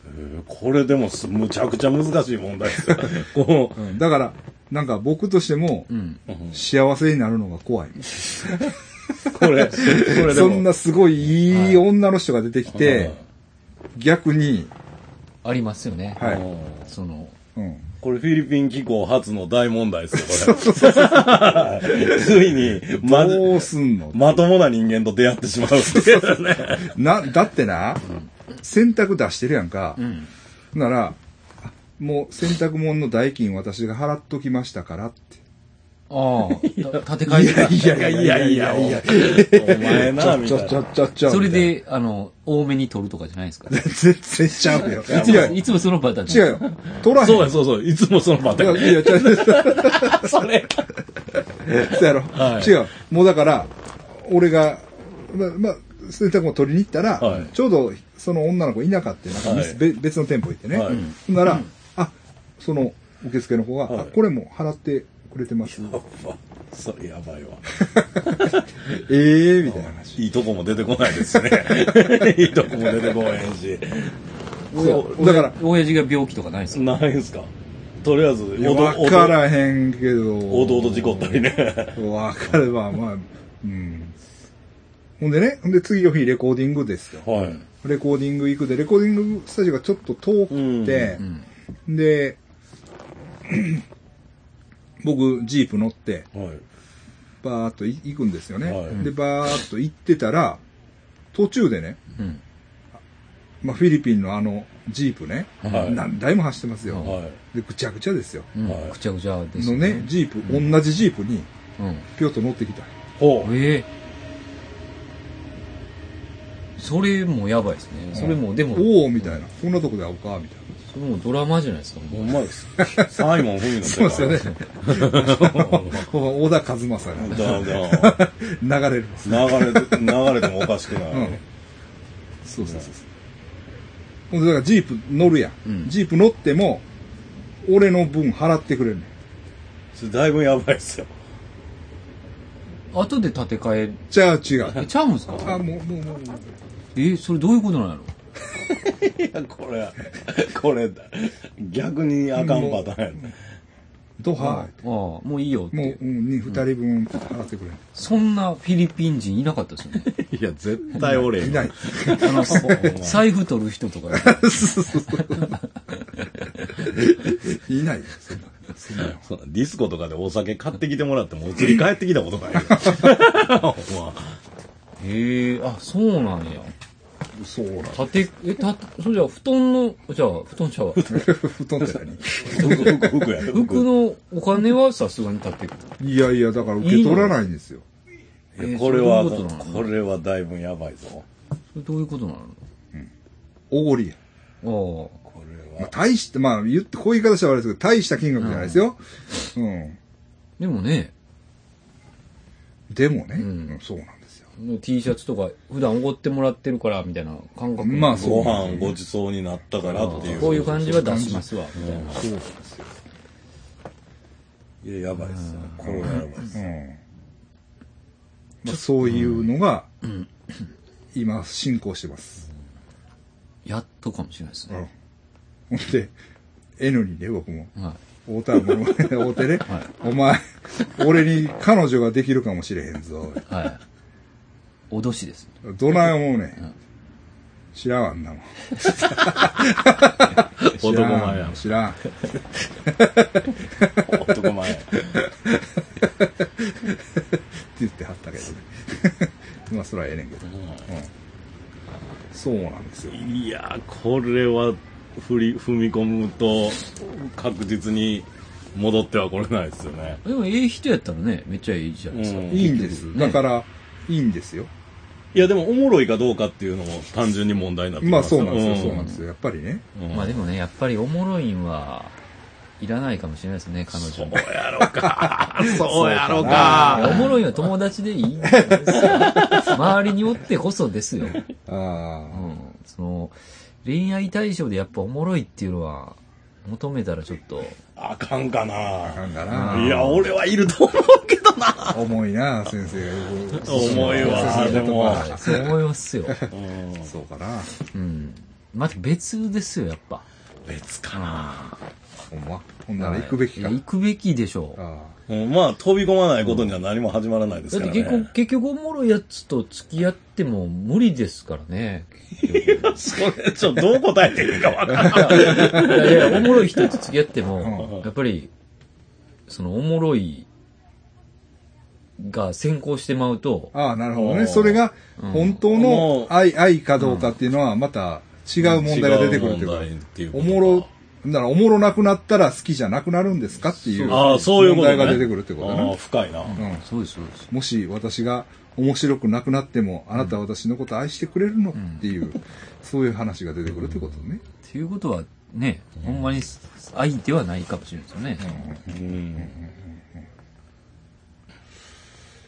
えーこれでもすむちゃくちゃ難しい問題ですよ。こうんだから、なんか僕としてもう、ん。う、幸せになるのが怖い。これ、これ。そんなすごいいい女の人が出てきて、逆に、ありますよね。はいうんその、うん。これフィリピン機構初の大問題ですよ、これ。ついに、ま、どうすんのまともな人間と出会ってしまうっていうね。な、だってな、洗濯出してるやんかう。ん。なら、あもう洗濯物の代金私が払っときましたからって。ああ、た建て替えてた。いやいやいやいやお前な、みたいな。ちょちょ。それで、あの、多めに取るとかじゃないですか？全然ちゃうよ。いつも、違うよ。いつもそのパターン。違うよ。取らへん。そうや、そうそう。いつもそのパターン。いや、いや、ちゃうちゃうそれ。そうやろ、はい違う。もうだから、俺が、ま、まあ、洗濯物取りに行ったら、はいちょうどその女の子いなかった別の店舗行ってね。んなら、あ、その受付の子が、はいあ、これも払ってくれてます。それやばいわ。ええみたいな話。いいとこも出てこないですね。いいとこも出てこへんし。そうだから、親父が病気とかないですか？ないんすか？とりあえず、いやわからへんけど。弟事故ったりね。わかるわ、まあ、うん。ほんでね、ほんで次の日レコーディングですよ。はい。レコーディング行くで、レコーディングスタジオがちょっと遠くてう、ん。で、僕、ジープ乗って、はい。バーっとい行くんですよね。はいで、バーっと行ってたら、途中でね、うん。まあ、フィリピンのあの、ジープね、はい何台も走ってますよ。はで、ぐちゃぐちゃですよ。ぐちゃぐちゃですよのね、ジープ、同じジープに、うん。ぴょっと乗ってきた。ほう。ええそれもやばいですね。それも、でも、おおみたいな。こんなとこで会おうかみたいそれもドラマじゃないですか。ほんまです。サイモン・フミのな。そうですよね。小田和正だがだ流れる。流れて、流れてもおかしくない。うんそうそうそう。ほんで、だからジープ乗るやん。うんジープ乗っても、俺の分払ってくれるねん。それだいぶやばいっすよ。後で建て替え、じゃあ違う。え、ちゃうんすか？あ、もう、もう、もう、もう。え、それどういうことなんやろ？いや、これ、これ、逆にあかんパターンやね。ドハああ、もういいよって。もう、うん、に二人分払ってくれる。そんなフィリピン人いなかったですよね。いや、絶対俺いない。あの、財布取る人とか。いないよ。そんなディスコとかでお酒買ってきてもらっても移り帰ってきたことない へえあ、そうなんや。そうなん縦、え、た、それじゃあ布団の、じゃあ布団ちゃうわ。布団って何？服、服や。服のお金はさすがに立ってくる。いやいや、だから受け取らないんですよ。えーこれは、そういうここれはだいぶやばいぞ。それどういうことなの？おごりや。ああ。これまあ、大して、まあ、言って、こういう言い方したら悪いですけど、大した金額じゃないですよ。うん。でもね、でもね、んうんそうなん T シャツとか普段おごってもらってるからみたいな感覚まあそうご飯ごちそうになったからっていう。こういう感じは出しますわ、みたいな。そうなんですよ。いや、やばいっすよ。これはやばいっす。そういうのが、今、進行してます。やっとかもしれないですね。ほんで、N にね、僕も。は太田も、大手ね、はいお前、俺に彼女ができるかもしれへんぞ。い。はい。脅しです。どない思うねん。知らんわんなもん。男前や知らん。男前。って言ってはったけどね。まあ、それはええねんけど。うん。そうなんですよ。いや、これは、振り、踏み込むと、確実に戻ってはこれないですよね。でも、ええ人やったらね、めっちゃいいじゃないですか。うんいいんです。ねだから、いいんですよ。いや、でも、おもろいかどうかっていうのも単純に問題になってきまあ、ますそうなんですよ。んそうなんですよ。やっぱりね。うんまあでもね、やっぱりおもろいんは、いらないかもしれないですね、彼そう女に。やろか。そうやろいやか。おもろいは友達でいいんですよ。周りにおってこそですよ。あうん。その、恋愛対象でやっぱおもろいっていうのは、求めたらちょっと、あかんかあ。かんかな。いや、俺はいると思う。重いな、先生がよく。重いわでもそう思いますよ。うんそうかな。うん。また別ですよ、やっぱ。別かな。ほんま？ほんなら行くべきか。行くべきでしょう。あうんまあ、飛び込まないことには何も始まらないですからね。だって結局、結局おもろいやつと付き合っても無理ですからね。それ、ちょ、どう答えていいかわからない。いやいや、おもろい人と付き合ってうも、やっぱり、そのおもろいが先行してまうと、ああ、なるほどね。うんそれが、うん本当の愛、愛かどうかっていうのは、また違う問題が出てくるっていうかおもろ、ならおもろなくなったら好きじゃなくなるんですかっていうああ、そういうこと、ね。問題が出てくるってことああね。深いな。うんそうです、そうです。もし私が面白くなくなっても、あなたは私のこと愛してくれるのっていう、そういう話が出てくるってことね。っていうことはね、ほんまに愛ではないかもしれないですよね。うん。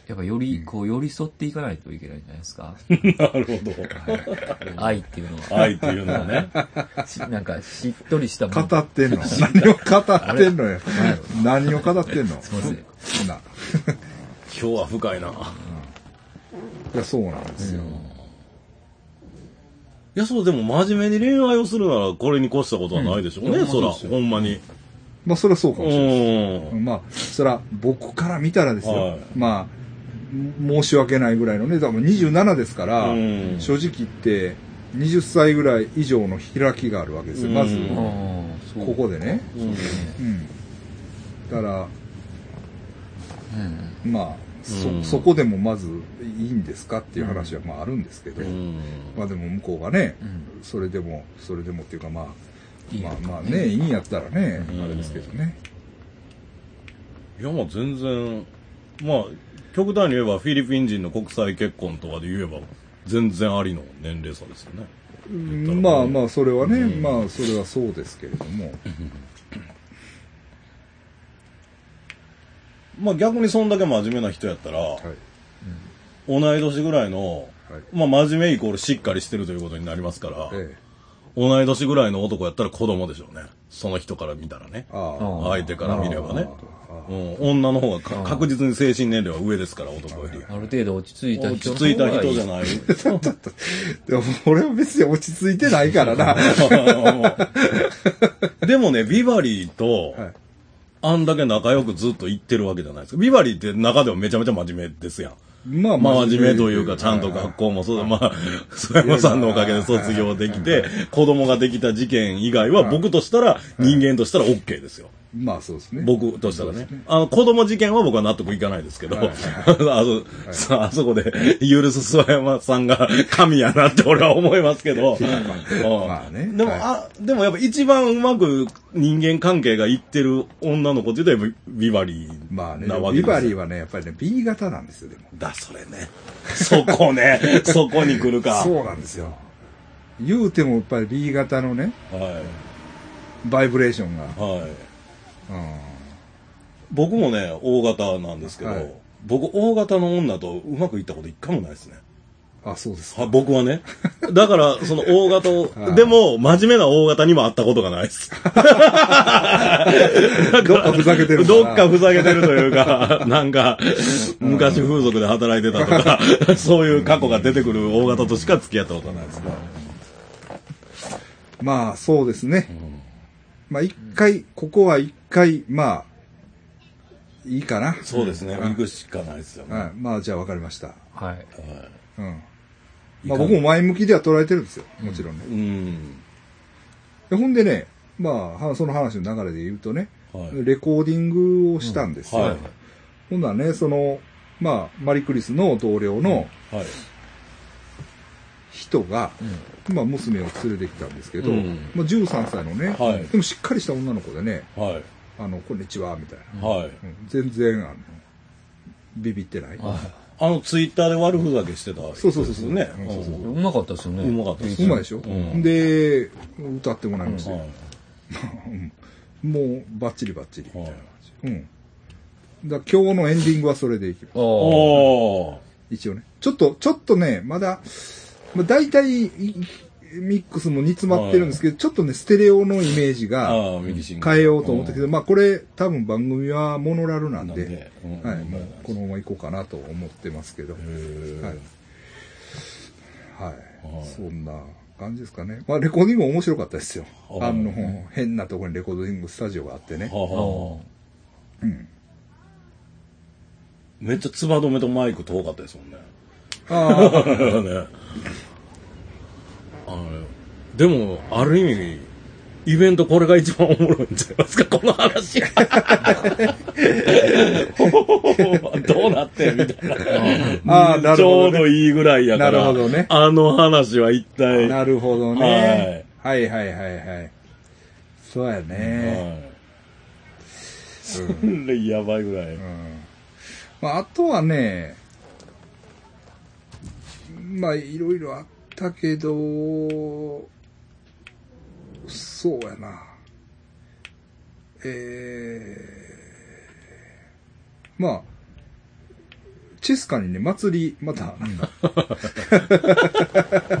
やっぱより、こう寄り添っていかないといけないんじゃないですか。なるほど。愛っていうのは。愛っていうのはね。し なんかしっとりしたもの。語ってんの何を語ってんのよ。何を語ってんのすいません。な。今日は深いな。いや、そうなんですよ。いや、そう、でも真面目に恋愛をするなら、これに越したことはないでしょうね、うんそら、ほんまに。まあ、それはそうかうもしれないです。ん。まあ、そら、僕から見たらですよ。はいまあ、申し訳ないぐらいのね、多分27ですから、うん正直言って、20歳ぐらい以上の開きがあるわけですよ。まず、うんああ、そう。ここでね。うんうん。だから、うん。まあ、そ、うんそこでもまずいいんですかっていう話はまああるんですけど、うんまあでも向こうがね、うんそれでも、それでもっていうかまあ、まあまあね、いいんやったらね、うんあれですけどね。いや、まあ全然、まあ、極端に言えばフィリピン人の国際結婚とかで言えば、全然ありの年齢差ですよね。うんまあまあ、それはね、うんまあそれはそうですけれども、まあ逆にそんだけ真面目な人やったら、はい。同い年ぐらいの、はいまあ真面目イコールしっかりしてるということになりますから、ええ。同い年ぐらいの男やったら子供でしょうね。その人から見たらね。相手から見ればね。うん、女の方がか確実に精神年齢は上ですから、男より。ある程度落ち着いた落人ち着いた人じゃい？ない。でも俺は別に落ち着いてないからな。でもね、ビバリーと、はいあんだけ仲良くずっと行ってるわけじゃないですか。ビバリーって中でもめちゃめちゃ真面目ですやん。まあまあ真面目というか、ちゃんと学校もそうだ。まあ、曽山さんのおかげで卒業できて、子供ができた事件以外は僕としたら、人間としたら OK ですよ。まあそうですね。僕としたらねね。あの、子供事件は僕は納得いかないですけど、はいあそ、さあそこで、許す諏訪山さんが神やなって俺は思いますけど、うんまあねでも、はいあ、でもやっぱ一番うまく人間関係がいってる女の子って言うとやっぱビバリーまあね、なわけですよビバリーはね、やっぱりね、B 型なんですよ、でも。だ、それね。そこね、そこに来るか。そうなんですよ。言うてもやっぱり B 型のね、はバイブレーションが。い。はい。うん僕もね、大型なんですけど、はい僕、大型の女とうまくいったこと一回もないですね。あ、そうですか。は僕はね。だから、その大型でも、真面目な大型にも会ったことがないです。どっかふざけてるどっかふざけてるというか、なんか、昔風俗で働いてたとか、そういう過去が出てくる大型としか付き合ったことはないですね。まあ、そうですね。まあ、一回、ここは一回、まあ、いいかな。そうですね。うん行くしかないですよね。はい。まあ、じゃあ分かりました。はい。うん。まあ、僕も前向きでは捉えてるんですよ。もちろんね。うん。でほんでね、まあは、その話の流れで言うとね、はい。レコーディングをしたんですよ。はい。ほんならね、その、まあ、マリクリスの同僚のはい。人が、まあ、娘を連れてきたんですけど、うんまあ、13歳のね、はいでもしっかりした女の子でね、はい。あの、こんにちは、みたいな。はい。うん全然、あの、ビビってない。あの、ツイッターで悪ふざけしてた、そうそうそうそうね。うんそうそううんうまかったですよね。うまかったですうまいでしょ、うんで、歌ってもらいましたよ。はいうん もう、バッチリバッチリ。みたいなはい感じ。うん。だ今日のエンディングはそれでいきます。ああ。一応ね。ちょっと、ちょっとね、まだ、まあ、大体、いミックスも煮詰まってるんですけど、ちょっとね、ステレオのイメージが変えようと思ったけど、まあこれ多分番組はモノラルなんで、はい、もうこのまま行こうかなと思ってますけど、はい。はい。はい。そんな感じですかね。まあレコーディングも面白かったですよ。はいあの、変なところにレコーディングスタジオがあってね。めっちゃつば止めとマイク遠かったですもんね。あ ねあのでも、ある意味、イベントこれが一番おもろいんちゃいますか、この話。どうなってんみたいな。あーなるほどねちょうどいいぐらいやから。なるほどねあの話は一あ、体。なるほどね。はい、はい、はいはいそうやね。はいそれやばいぐらい。うんまあ、あとはね、まあ、いろいろあったけど、そうやな。えー、まあ、チェスカにね、祭り、また、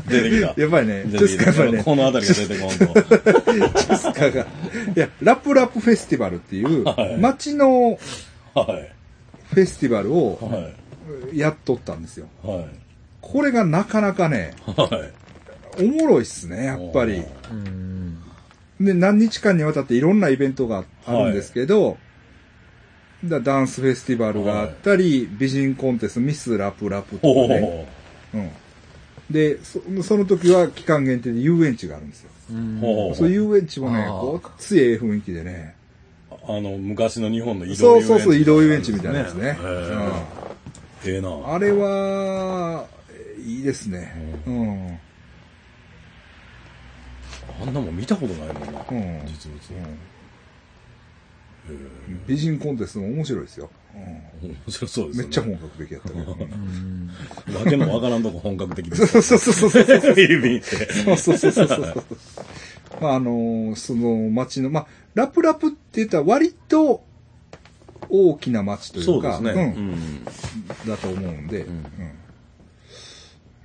出てきた。やっぱりね、チェスカやっぱりね、この辺りが出てこんと。チェスカが、いや、ラップラップフェスティバルっていうはい、街のはい。フェスティバルをはい。やっとったんですよ。はい。これがなかなかね、はい。おもろいっすね、やっぱり。うん。で、何日間にわたっていろんなイベントがあるんですけど、だダンスフェスティバルがあったり、美人コンテスト、ミスラプラプとおかね。お。うん。でそ、その時は期間限定で遊園地があるんですよ。ほうそういう遊園地もね、あーごっついええ雰囲気でね。あの、昔の日本の移動そうそうそう、移動遊園地みたいなやつね。へーええな。うん、あれは、いいですね。うん。あんなもん見たことないもんな。うん実物。美人コンテストも面白いですよ。うん面白そうですよね。めっちゃ本格的やったけど。わけのわからんとこ本格的でそうそうそうそうそう。フィリピンって。そうそうそうそうそう。まああのその町の、まあ、ラプラプって言ったら割と大きな町といか、そううですね。うんん。だと思うんで、んうん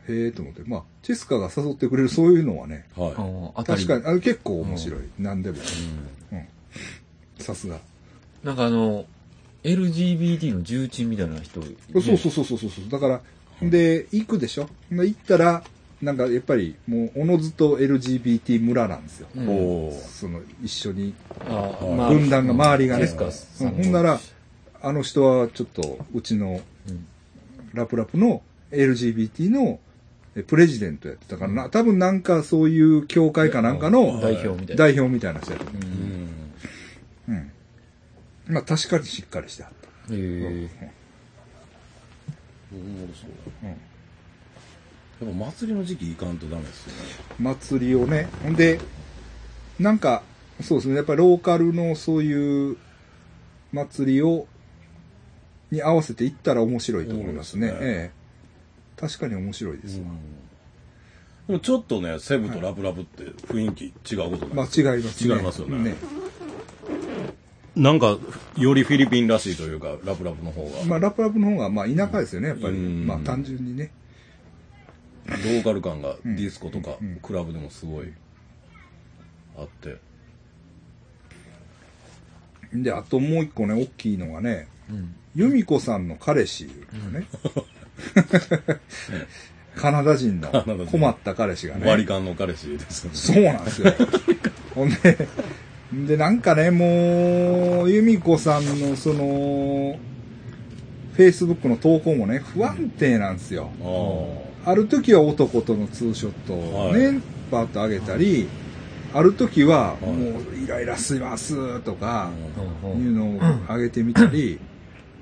へえと思って、まあ、チェスカが誘ってくれるそういうのはね、はあ当たり確かに、あ結構面白い。何でも。うん。さすが。なんかあの、LGBT の重鎮みたいな人、ね。そうそうそうそうそうそう。だから、で、行くでしょ？で行ったら、なんかやっぱりもう、おのずと LGBT 村なんですよ。い。うんおお。その、一緒に、あうんまあ分断が、周りがね。ですかうんほんなら、あの人はちょっと、うちのうん、ラプラプの LGBT のえプレジデントやってたからな、多分なんかそういう協会かなんかの代表みたいな。代表みたいな人やと思うん。う。うん。まあ確かにしっかりしてあった。へえ。おもろそううんやっぱ祭りの時期行かんとダメですよね。祭りをね。ほんで、なんか、そうですね。やっぱりローカルのそういう祭りを、に合わせて行ったら面白いと思いますね。すねええ。確かに面白いですわ。でもちょっとね、セブとラブラブって雰囲気違うことないまあ違いますね。違いますよねなんか、よりフィリピンらしいというか、ラブラブの方が。まあラプラプの方が、まあ田舎ですよね、やっぱり。うんまあ単純にね。ローカル感がディスコとかうんクラブでもすごいあって。で、あともう一個ね、大きいのがね、うん。由美子さんの彼氏がね、カナダ人の困った彼氏がね、割り勘の彼氏ですよね。そうなんですよ。ほんで、で、なんかね、もう、由美子さんのその、フェイスブックの投稿もね、不安定なんですよ。あある時は男とのツーショットをね、はい。パーッと上げたり、ある時は、い。もう、イライラしますとか、いうのを上げてみたり、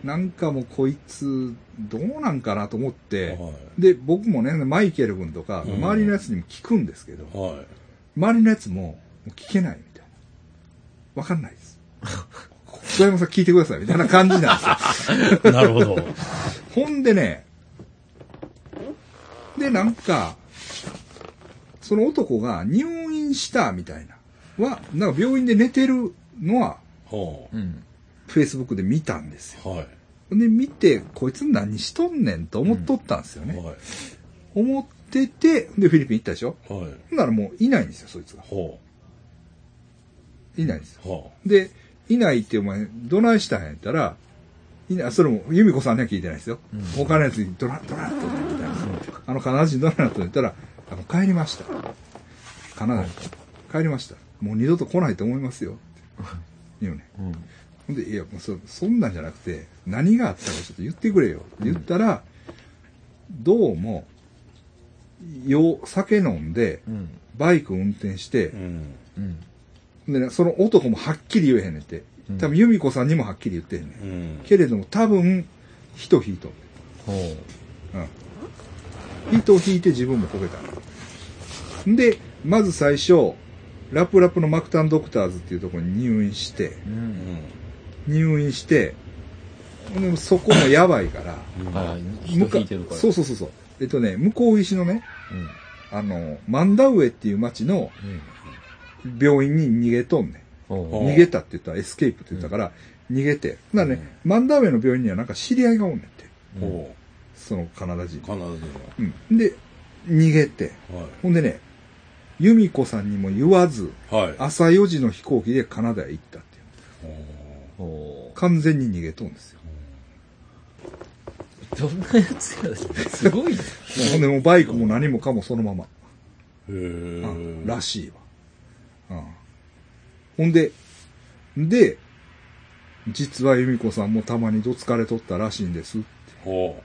なんかもうこいつ、どうなんかなと思って、はで、僕もね、マイケル君とか、うん周りのやつにも聞くんですけど、い。はい。周りのやつも聞けないみたいな。わかんないです。小山さん聞いてくださいみたいな感じなんですよ。なるほど。ほんでね、で、なんか、その男が入院したみたいな、は、なんか病院で寝てるのは、はうん。フェイスブックで見たんですよ。あ。はい。で、見て、こいつ何しとんねんと思っとったんですよね。はい。思ってて、で、フィリピン行ったでしょ？はい。ほんならもういないんですよ、そいつが。はいないんですよ。はで、いないってお前、どないしたんやったら、いない、それも、由美子さんには聞いてないですよ。うん他のやつに、どな、どなっとね、みたいな。あの、カナダ人どなっとね言ったら、あの、帰りました。カナダに。帰りました。もう二度と来ないと思いますよ。って言うね。うん。ほんで、いや、もうそ、そんなんじゃなくて、何があったかちょっと言ってくれよ。って言ったら、どうも、よ、酒飲んで、うん。バイク運転して。でね、その男もはっきり言えへんねんてうん。多分由美子さんにもはっきり言ってへんねん。うん。けれども多分、人引いとん。ねん。うん。人を引いて自分もこけたの。んで、まず最初、ラプラプのマクタンドクターズっていうところに入院して、う。うんん。入院して、でもそこもやばいから、あ、人引いてるから。そうそうそうそう。えっとね、向こう岸のね、うん。あの、マンダウエっていう町のうん。病院に逃げとんねう逃げたって言ったら escape って言ったから、逃げて。だからね、マンダウェイの病院にはなんか知り合いがおんねんって。ほそのカナダ人う。。カナダ人うん。で、逃げて。は。ほんでね、由美子さんにも言わず、はい。はい。朝4時の飛行機でカナダへ行ったっていう。完全に逃げとんですよ。う。どんなやつやすごいね。ほんでもうバイクも何もかもそのまま。へえうん。らしいわ。うん。ほんで、で、実は由美子さんもたまにどつかれとったらしいんです。ほ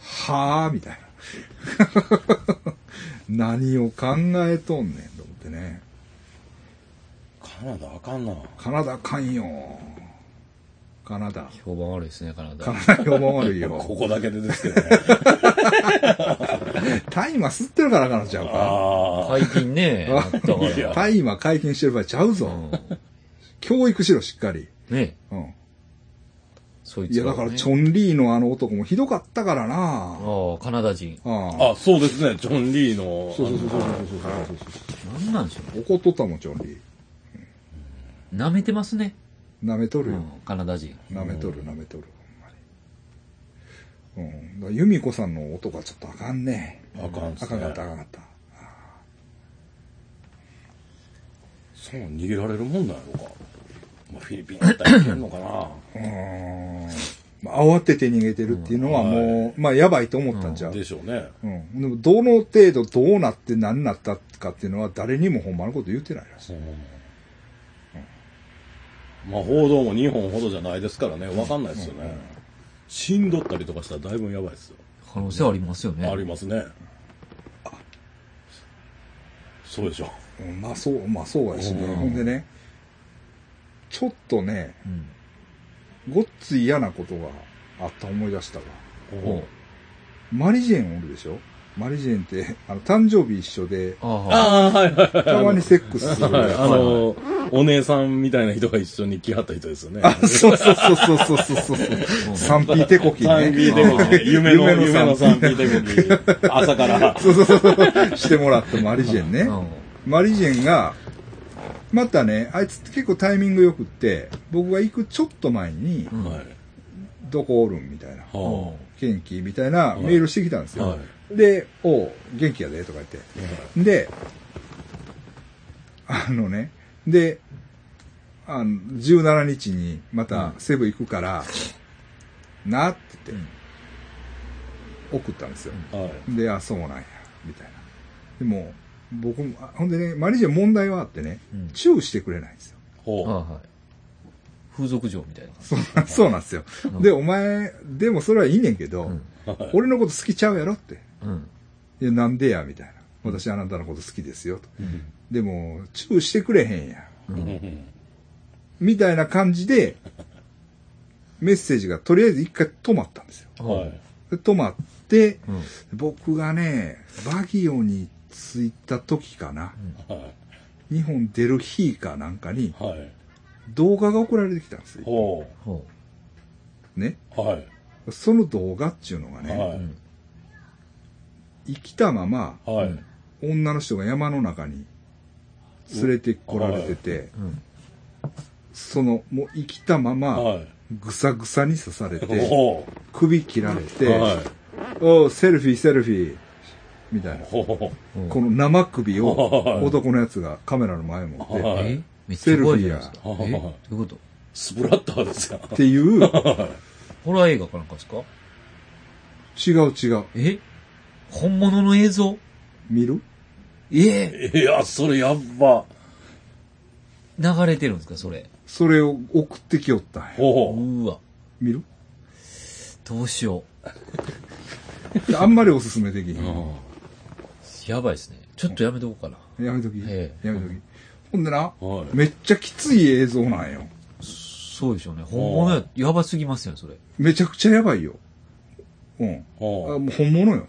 はぁみたいな。何を考えとんねんと思ってね。う。カナダあかんな。カナダあかんよ。カナダ。評判悪いですね、カナダ。カナダ評判悪いこよ。こだけでですけどね。大麻吸ってるからあかんのちゃうか。ああ。解禁ね。大麻解禁してる場合ちゃうぞ。うん教育しろ、しっかり。ねうん。そいいや、つがねだから、チョンリーのあの男もひどかったからな。ああ、カナダ人。ああ。あ、そうですね。ジョン・リーの。そうそうそうそうそうそうそうなんなんでしょそう。怒っとったもん、チョンリー。う。舐めてますね。舐めとるよ。うん、カナダ人。舐めとる、舐めとる。ほんまに。うん。だから由美子さんの男はちょっとあかんね。あかんっすねあかんかった、あかんかった。そう、逃げられるもんなんやろか。まあ、フィリピンやったらいけんのかな。うーん。まあ慌てて逃げてるっていうのはもう、まあ、やばいと思ったんちゃう。でしょうね。うん。でも、どの程度どうなって何になったかっていうのは誰にもほんまのこと言ってないらしい。まあ、報道も日本ほどじゃないですからね。わかんないですよね。死んどったりとかしたらだいぶやばいですよ。可能性ありますよね。ありますね。そうでしょ。うんまあそう、まあそうやしね。うんほんでね、ちょっとね、うん。ごっつい嫌なことがあった思い出したわ。マリジェンおるでしょ？マリジェンって、あの、誕生日一緒で、ああ、はい。ああ、はいはいはい。たまにセックスする。あの、お姉さんみたいな人が一緒に来はった人ですよね。あ、そうそうそうそうそうそうそう。3P 手こきサンピね。ーテコキ。夢の、夢のピーテコキ。朝から。そうそうそうそう。してもらったマリジェンね。うん。マリジェンが、またね、あいつって結構タイミング良くって、僕が行くちょっと前に。どこおるんみたいな。は元気みたいなメールしてきたんですよ。はいで、おう元気やで、とか言って。い。で、あのね、で、あの、17日にまたセブ行くから、なって言って、送ったんですよ。はい。で、あ、そうなんや、みたいな。でも、僕も、あほんでね、マリジェン問題はあってね、うんチューしてくれないんですよ。ああ、ほはい。風俗嬢みたいな。そうなそうなんですよ。うんで、お前、でもそれはいいねんけど、うん。う。はい俺のこと好きちゃうやろって。うん。いや、なんでや、みたいな。私あなたのこと好きですよ、と。うんでも、チューしてくれへんや。みたいな感じで、メッセージがとりあえず一回止まったんですよ。はい。で止まって、うん。僕がね、バギオに着いた時かな。はい。日本出る日かなんかにはい。動画が送られてきたんですよ。ね。う。はい。その動画っていうのがね。生きたままはい。女の人が山の中に連れてこられてて、うん。そのもう生きたままはい。ぐさぐさに刺されて、ほ首切られう。て、はい。おうセルフィーセルフィーみたいな。ほうんこの生首をはい男のやつがカメラの前に持って。セルフィーやえどういうこと？スプラッターですよ。っていう、ホラー映画かなんかですか？違う違う。え？本物の映像？見る？ええいや、それやっば。流れてるんですかそれ？それを送ってきよったんや。ほう。うわ。見る？どうしよあんまりおすすめできひん。う。やばいですね。ちょっとやめとこうかな。やめとき。ええやめとき。ほんでな、はい。めっちゃきつい映像なんよ。そうでしょうね。本物や、やばすぎますよ、それ。めちゃくちゃやばいよ。うん。あほもう本物よ。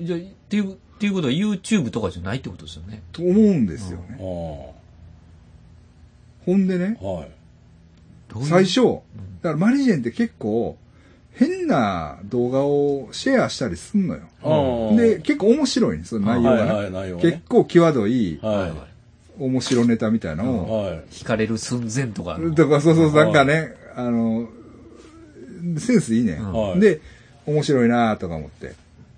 うん。じゃあ、っていう、っていうことは YouTube とかじゃないってことですよね。と思うんですよう。ね。ほほんでねう。、はい。どういう？最初、だからマリジェンって結構、変な動画をシェアしたりすんのよ。で、結構面白いんですよ、内容がね。はいはい、内容ね。結構際どい、は面白ネタみたいなのい。を。はい。惹かれる寸前とかの。だからそうそう、なんかね、あの、センスいいね。はいで、面白いなとか思って。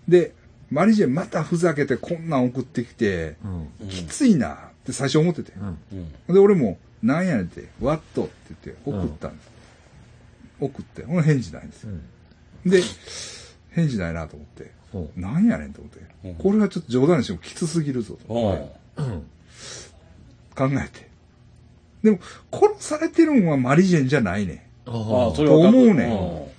で、マリジェンまたふざけてこんなん送ってきて、うん。きついなって最初思ってて。うん。うん。で、俺も、なんやねんって、ワットって言って送ったんです。送って、ほんで返事ないんですよ。うん。で、返事ないなと思って、ほなんやねんと思って、うんこれはちょっと冗談にしてもきつすぎるぞとほう。うん。考えて。でも、殺されてるんはマリジェンじゃないねん。と思うね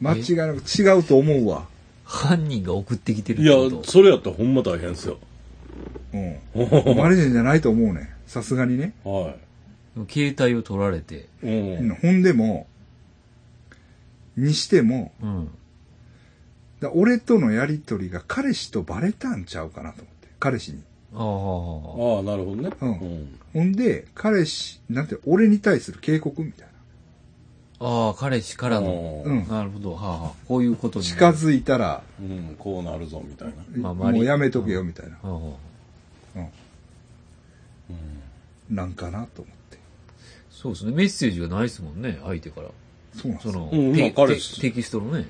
間違いなく違うと思うわ。犯人が送ってきてるいやってこ、と？それやったらほんま大変ですよ。うん。マリジェンじゃないと思うねん。さすがにね。はでも携帯を取られて、い。うん。ほんでも、にしても、うん。だ俺とのやりとりが彼氏とバレたんちゃうかなと思って。彼氏に。ああ。ああ、なるほどね。うんうん。ほんで、彼氏、なんて、俺に対する警告みたいああ、彼氏からの。な。うん。なるほど。はあ、はあ、こういうことに。近づいたら、うん、こうなるぞ、みたいな。まあもうやめとけよ、みたいな。はあ、はあ。なんかなと思って。そうですね。メッセージがないですもんね、相手から。そうなんですよ。その、うんテまあ彼氏テテキストのね。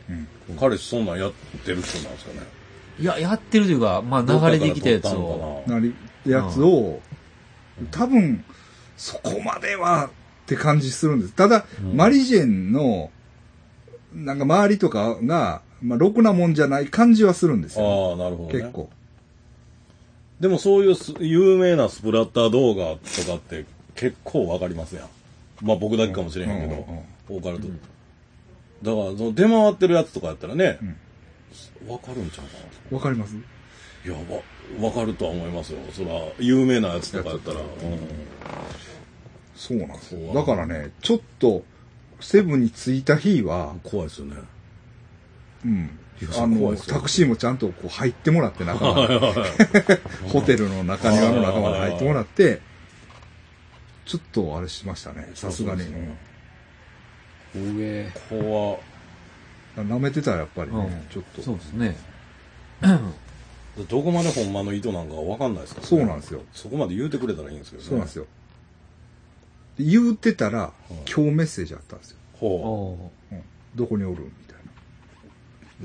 うん。彼氏そんなんやってる人なんですかね。いや、やってるというか、まあ流れてきたやつどっかからを。撮ったのかなり、やつを、多分、そこまではって感じするんです。ただ、うんマリジェンの、なんか周りとかが、まあ、ろくなもんじゃない感じはするんですなよ。ああ、なるほどね。結構。でもそういうす有名なスプラッター動画とかって結構わかりますやん。まあ僕だけかもしれへんけど、オカルト。だから、その出回ってるやつとかやったらね、わ、かるんちゃうかな。わかりますいや、わ、わかるとは思いますよ。そら、有名なやつとかやったら。うんそうなんですよ。だからね、ちょっと、セブンに着いた日は、怖いですよね。うん。あの、タクシーもちゃんとこう入ってもらって中まで、ホテルの中庭の中まで入ってもらって、ちょっとあれしましたね、さすがに。上。怖うん舐めてたらやっぱりね、うんちょっと。そうですね。どこまでほんまの意図なんかわかんないですから、そうなんですよ。そこまで言うてくれたらいいんですけどね。そうなんですよ。で言うてたら、今日メッセージあったんですよ。ほうんどこにおるみた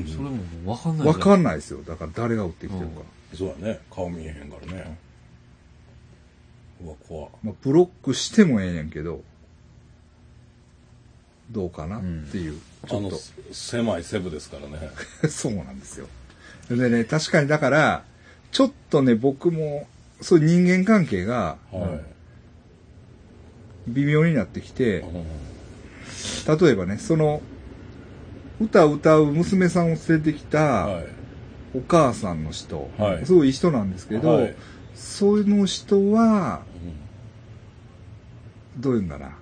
いそれももうわかんなな。いわかんんないですよ。だから誰が撃ってきてるか。う。そうやね。顔見えへんからね。うわ、怖まあ、ブロックしてもええねんけど、どうかなっていう、ちょっと、、狭いセブですからね。そうなんですよ。でね、確かにだから、ちょっとね、僕も、そういう人間関係がはい。微妙になってきて、うん例えばね、その、歌を歌う娘さんを連れてきたはい。お母さんの人、はいすごいいい人なんですけど、はいその人は、うんどういうんだな。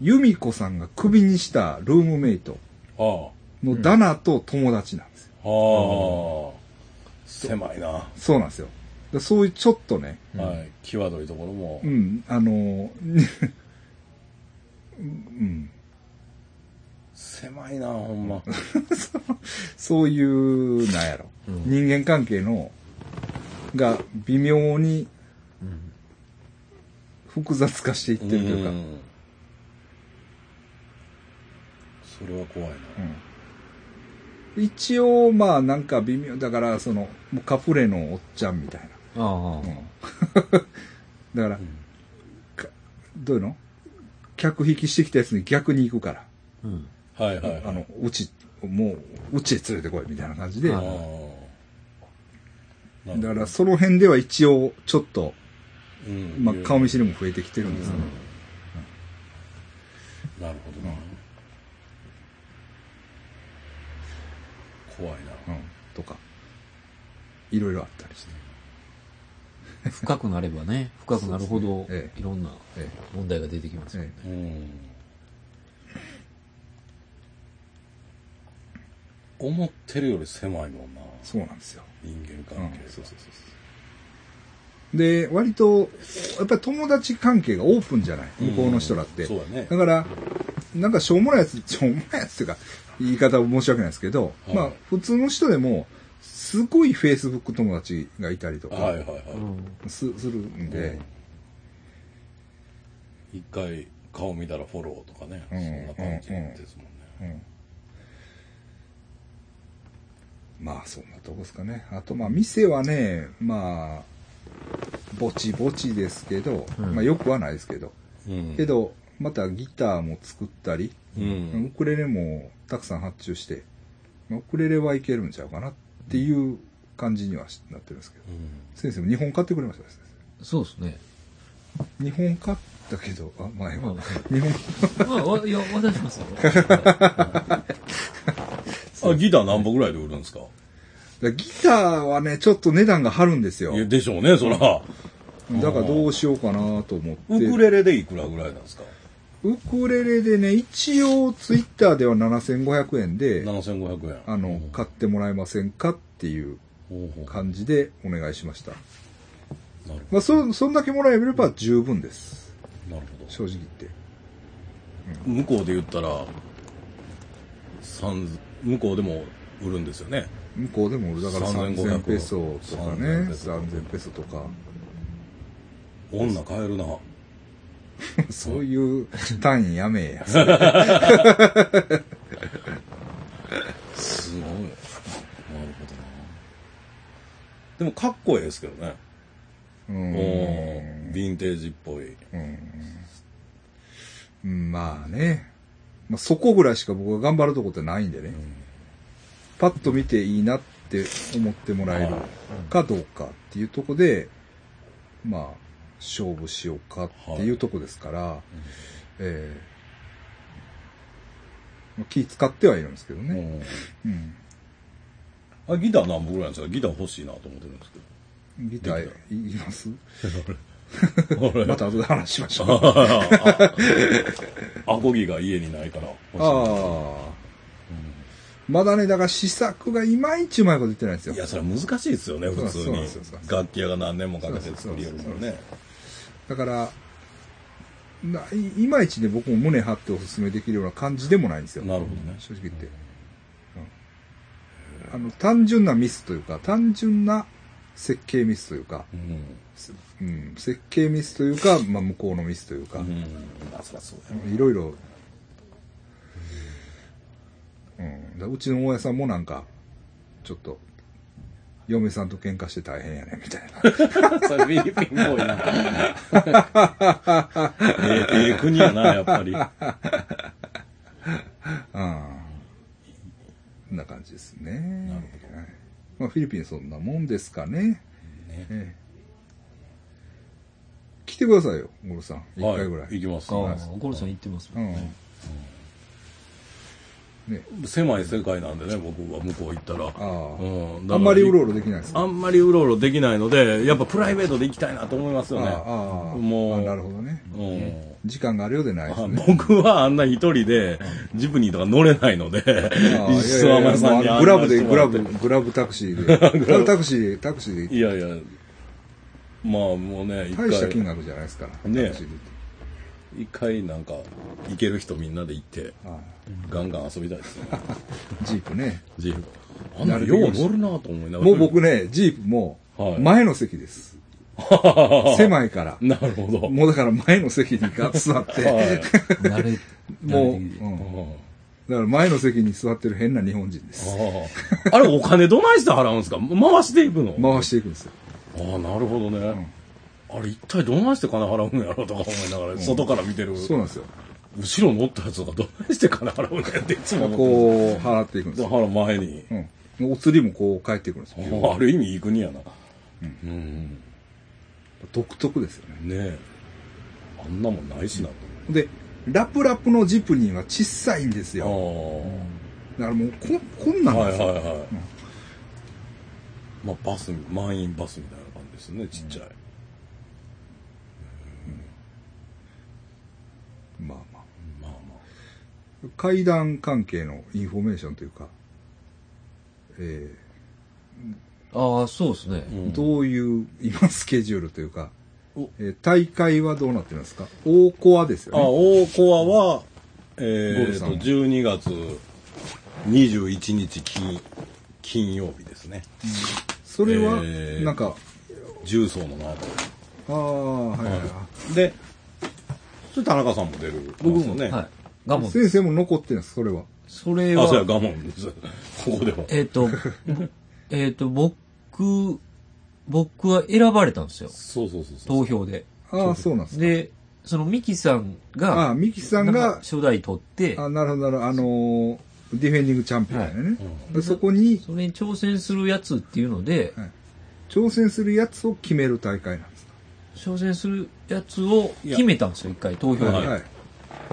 由美子さんがクビにしたルームメイトあのダナと友達なんですよ。あ。ああ。狭いな。そうなんですよ。だそういうちょっとね、はい。際どいところもう。ん、あの、うん、狭いな、ほんま。そういう、なんやろ、うん人間関係の、が微妙にうん。複雑化していってるというか、んそれは怖いな。うん一応、まあなんか微妙、だからその、カフレのおっちゃんみたいな。ああ。うんだから、かどういうの？客引きしてきたやつに逆に行くから。うん。はいはいはい。あの、うち、もう、うちへ連れてこいみたいな感じで。あはあ。だから、その辺では一応、ちょっと、うんまあ、顔見知りも増えてきてるんですけど、なるほどな。怖いな。うん、とか、いろいろあったりして。深くなればね、深くなるほどいろんなえ問題が出てきますよえね。うん。思ってるより狭いもんな。そうなんですよ。人間うん関係。そうそうそうそう。で、割と、やっぱり友達関係がオープンじゃない？向こうの人らって。そうだねだ。から、なんかしょうもないやつ、しょうもないやつっていうか、言い方は申し訳ないですけど、はいまあ、普通の人でも、すごいフェイスブック友達がいたりとか、はいはいはい。うん。すするんで、一回顔見たらフォローとかね。うんそんな感じですもんね。うんまあ、そんなとこですかね。あと、まあ、店はね、まあ、ぼちぼちですけど、うんまあ、よくはないですけど、うん。けど、またギターも作ったり、うんウクレレもたくさん発注して、まあウクレレはいけるんちゃうかなっていう感じにはしなってるんですけど、先生も2本買ってくれました先そうですね。生。2本買ったけど、あ、前は。うん2本、まあ、わいや、渡しますよ。あ、ギター何本ぐらいで売るんですか？だギターはね、ちょっと値段が張るんですよい。やでしょうね、そら。だからどうしようかなと思って。ウクレレでいくらぐらいなんですか？ウクレレでね、一応ツイッターでは7500円で、?7500 円。あの、買ってもらえませんかっていう感じでお願いしました。なるまあ、そ、そんだけもらえれば十分です。なるほ正直言って。ど。向こうで言ったら、三向こうでも売るんですよね。向こうでも、だから3500 3000ペソとかね、3000ペソ3000ペソとか、女買えるな。そういう単位やめえや。すごい。なるほどな。でもかっこいいですけどね。うんヴィンテージっぽい。うん。まあね。まあ、そこぐらいしか僕は頑張るとこってないんでね。パッと見ていいなって思ってもらえるかどうかっていうとこで、まあ、勝負しようかっていうとこですから、ええまあ気使ってはいるんですけどね。あギター何本ぐらいなんですか？ギター欲しいなと思ってるんですけど。ギターいります？俺また後で話しましょう。あアコギが家にないから。ああ。まだね、だから試作がいまいちうまいこと言ってないんですよい。や、それは難しいですよね、普通に。楽器屋が何年もかけて作りよるもんね。だから、ないいまいちね、僕も胸張っておすすめできるような感じでもないんですよ。なるほどね。正直言って。うんあの、単純なミスというか、単純な設計ミスというか、うん。うん、設計ミスというか、まあ、向こうのミスというか、うん。いろいろ、うん、だうちの大家さんもなんか、ちょっと、嫁さんと喧嘩して大変やね、みたいな。それフィリピンっぽいな。え えええ国やな、やっぱり。うん。こんな感じですね。なるほどはいまあ、フィリピンそんなもんですかね。ねええ来てくださいよ、ゴルさん。一回ぐらい。行きますあね。あ、ゴルさん行ってますもうんんね。。ね、狭い世界なんでね、僕は向こう行ったら。ああ、うん、あんまりうろうろできないですかあんまりうろうろできないので、やっぱプライベートで行きたいなと思いますよね。ああああもうあなるほどね。うん時間があるようでないですあね。僕はあんな一人で、ジプニーとか乗れないので、ああ一生天さんにグラブで、グラブ、グラブタクシーで。グラブタクシーで、タクシーてでいやいや、まあもうね、一大した金回、額じゃないですから。ね一回なんか、行ける人みんなで行って、あガンガン遊びたいですね。あ ジープね。ジープ。あんなよう乗るなと思いながら。もう僕ね、ジープもはい前の席です。狭いから。なるほど。もうだから前の席にガッと座って、はい 慣れ、もう、だから前の席に座ってる変な日本人です。あれ、お金どないして払うんですか？回していくの？回していくんですよ。ああ、なるほどね。あれ、一体どないして金払うんやろとか思いながら、外から見てる。そうなんですよ。後ろ乗ったやつがどないして金払うんやっていつもこう、払っていくんですよ。だから前に。うん。お釣りもこう返ってくるんですよ。ある意味いい国やな。うん。独特ですよね。ねえ。あんなもんないしなとで、ラプラプのジプニーは小さいんですよ。思だからもうこ、こんなんですよ。はいはい。まあ、バス、満員バスみたいな感じですね、ちっちゃい。まあまあ。まあま階段関係のインフォメーションというか、えああ、そうですね。どういう、今スケジュールというかお、えー大会はどうなってるんですか？大コアですよあ、ね。大コアは、えー、と、ゴルさん12月21日金、金曜日ですね。それはえ、ーなんか、重曹の後。ああ、はいはいはい。で、それ田中さんも出る。僕も、ですよね。はい。ガモン。先生も残ってるんです、それは。それあ、そうや、は、ガモンです。ここでも。えっと、えっと、僕、僕は選ばれたんですよ。そうそうそうそう。投票で。ああ、そうなんですか。で、そのミキさんあが、あ、ミキさんが、初代取って、あなるほど、なるほど、あのーディフェンディングチャンピオンやね。うんでそこに、それに挑戦するやつっていうので、はい挑戦するやつを決める大会なんですか。挑戦するやつを決めたんですよ、一回、投票で。はいはい。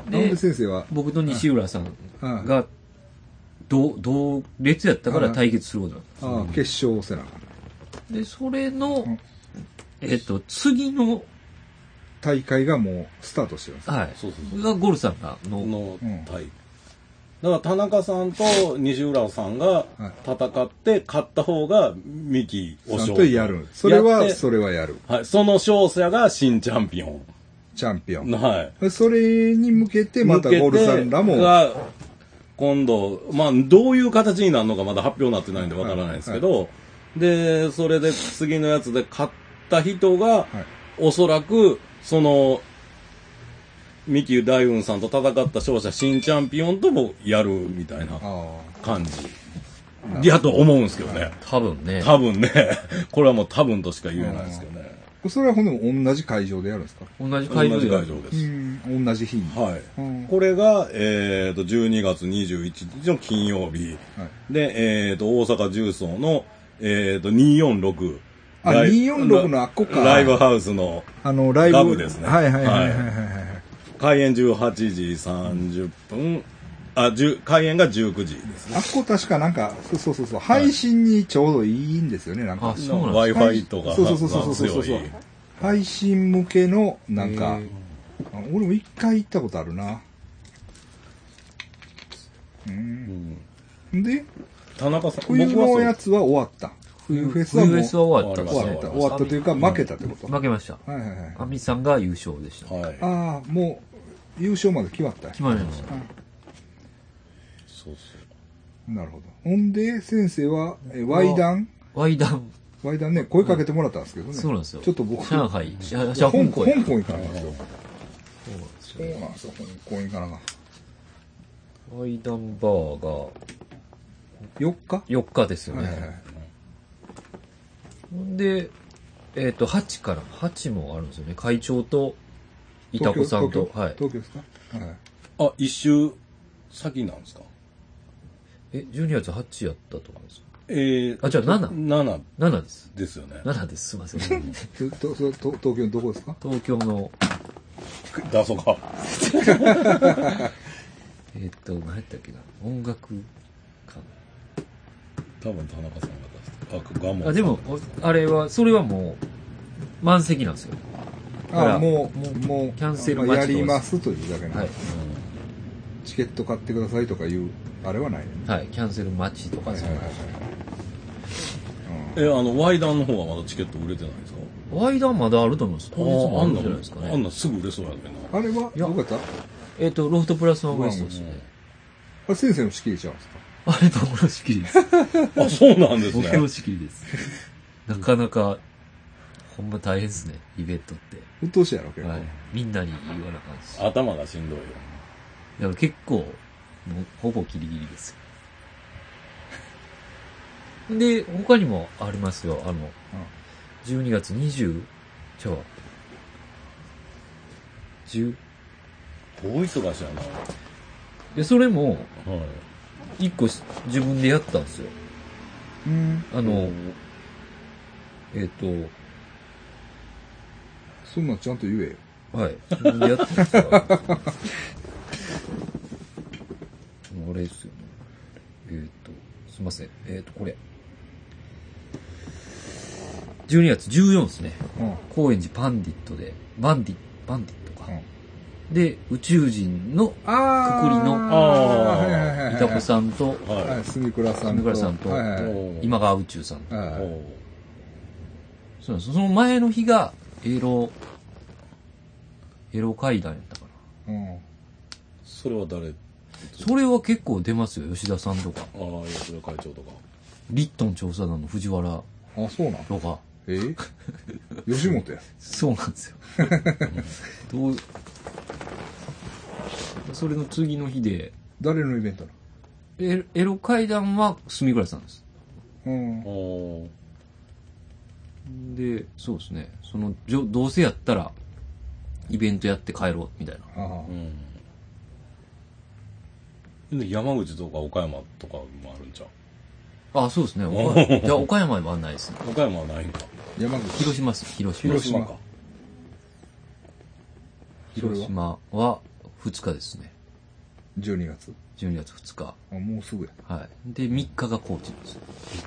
でで先生は、僕と西浦さんはいが、同、同列やったから対決することになっああ、決勝せな。で、それのん、えっと、次の、大会がもうスタートしてるんですか。はい。そうそうそうがゴルさんが、の、のうん対。だから田中さんと西浦さんが戦って、勝った方がミキをちゃん勝とやる。それは、それはやる。はい。その勝者が新チャンピオン。チャンピオン。はい。でそれに向けて、またゴルさんらも、が今度、まあ、どういう形になるのかまだ発表になってないんでわからないですけど、で、それで次のやつで勝った人が、はいおそらく、その、三木大雲さんと戦った勝者新チャンピオンともやるみたいなあ感じ。やと思うんですけどね。多分ね。多分ね。これはもう多分としか言えないですけどね。あ。それはほんでも同じ会場でやるんですか？同じ同会場でじ会場です。うん、同じ日に。はい。うんこれが、えっ、と、12月21日の金曜日。はいで、えっ、と、大阪重曹の、えっ、と、246。あライ246のあっこかライブハウスのあの、ライブ。ガブですねはいはいはいはいはいはい。開演18時30分。あ、10開演が19時ですね。あっこ確かなんか、そうそうそうそう、配信にちょうどいいんですよね、なんか Wi-Fi とかそうそうそうそうそう配信向けの、なんか俺も一回行ったことあるな。う。うんんで、田中さん、冬のそうやつは終わった。冬フェスは冬フェスは終わった終わった。終わったというか、負けたってこと。負けました。はいはいはい。アミさんが優勝でした。はい。ああ、もう、優勝まで決まった。決まりました。そうなるほど。ほんで、先生は、え、ワイダン？ワイダン、ワイダンね、声かけてもらったんですけどね。そうなんですよ。ちょっと僕、上海、じゃ香港や。香港行かなかったんですよ。そそうなんですよ、香港行かなかっワイダンバーがた。4日？4日ですよはいはいはね。で、えっ、と、8から、8もあるんですよね。会長と、い。いたこさんと東、京はい。東京ですか？はい。あ、一周先なんですか？え、12月8やったと思うんですよ。えー、あじゃあ7 7 7です。ですよね。7です。すいません。ととそと東京のどこですか？東京の、だそうか。えっ、と、何やったっけな？音楽館。多分田中さんが出して。あ、ガモンあ、でも、おあれは、それはもう、満席なんですよ。だからあもう、もう、キャンセルまあ待ちとやりますというだけの、はい。チケット買ってくださいとかいう、あれはないね。はい。キャンセル待ちとかそういう。え、あの、ワイダンの方はまだチケット売れてないんですか？ワイダンまだあると思います。当日もあるんじゃないですかあんね。なすぐ売れそうやけどな。あれは、やどこやった？えっ、と、ロフトプラスワンウエストですね。あれ先生の仕切りちゃうんですか？あれ、僕の仕切りです。あ、そうなんです僕のね。仕切りです。なかなか、ほんま大変ですね、イベントって。鬱陶しいやろ、結構。はい。みんなに言わなあかんし。頭がしんどいよ。だから結構、もうほぼギリギリですよ。で、他にもありますよ。あの、12月20、ちゃうわ。10、大忙しやな。で、それも、はい。一個し自分でやったんですよ。うん。あの、えっ、そんなんちゃんと言えよ。と、はい。やったんですよ。あれですよね。えっ、と、すいません。えっ、と、これ。12月14ですね。うん。高円寺パンディットで、バンディ、バンディットか。うんで、宇宙人のあくくりのいたこさんと、ははい、住倉さんと。住倉さんと今川宇宙さんと。そうなんです。その前の日が、エロ、エロ階段やったかな。うん。それは誰？あそれは結構出ますよ、吉田さんとか。あ、吉田会長とか。リットン調査団の藤原あ、そうなん？とか。え？吉本や？そうなんですよ。どうそれの次の日で、誰のイベントなエエロ階段は住倉さんです。のうん。おで、そうですね。その、じょどうせやったら、イベントやって帰ろう、みたいな。あうん。で、山口とか岡山とかもあるんちゃう？あ、そうですね。お岡いや、岡山はないですね。岡山はないんか。山口。広島です。広島。広島か。広島は2日ですね。12月。12月2日。あ、もうすぐや。はい。で、3日が高知です。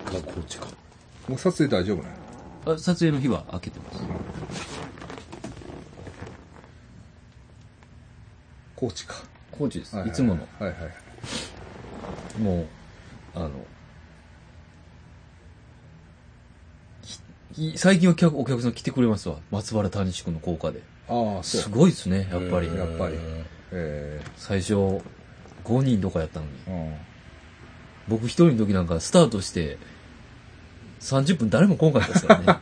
三日高知か。もう撮影大丈夫なのあ撮影の日は開けてます。高知か。高知です。はいはいつもの。はいはい。もう、あの、最近お客お客さん来てくれますわ。松原谷志君の効果で。ああ、すそう。ごいですね、やっぱり。やっぱりえ最初、5人とかやったのに。えうん。僕一人の時なんかスタートして、30分誰も来んかったですからね。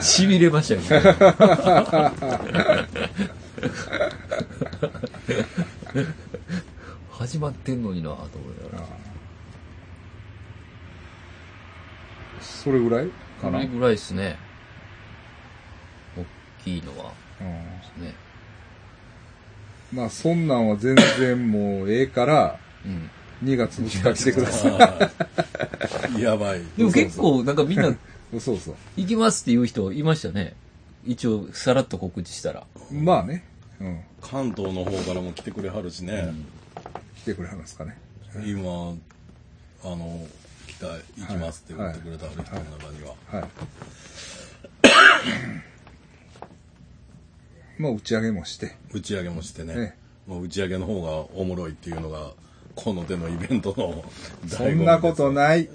痺れましたけど。始まってんのになと思いながら。それぐらいかな？これぐらいですね。大きいのは。うんね。まあ、そんなんは全然もうええから、うん。2月2日来てくださはいやばい。でも結構なんかみんない。そうそう。行きますっていう人いましたね。一応さらっと告知したら。まあね。うん。関東の方からも来てくれはるしね。来てくれはるんですかね。今、あの、来た、行きますって言ってくれた人の中には。はい。まあ打ち上げもして、打ち上げもしてね、えもう打ち上げの方がおもろいっていうのがこの手のイベントのそんなこといない。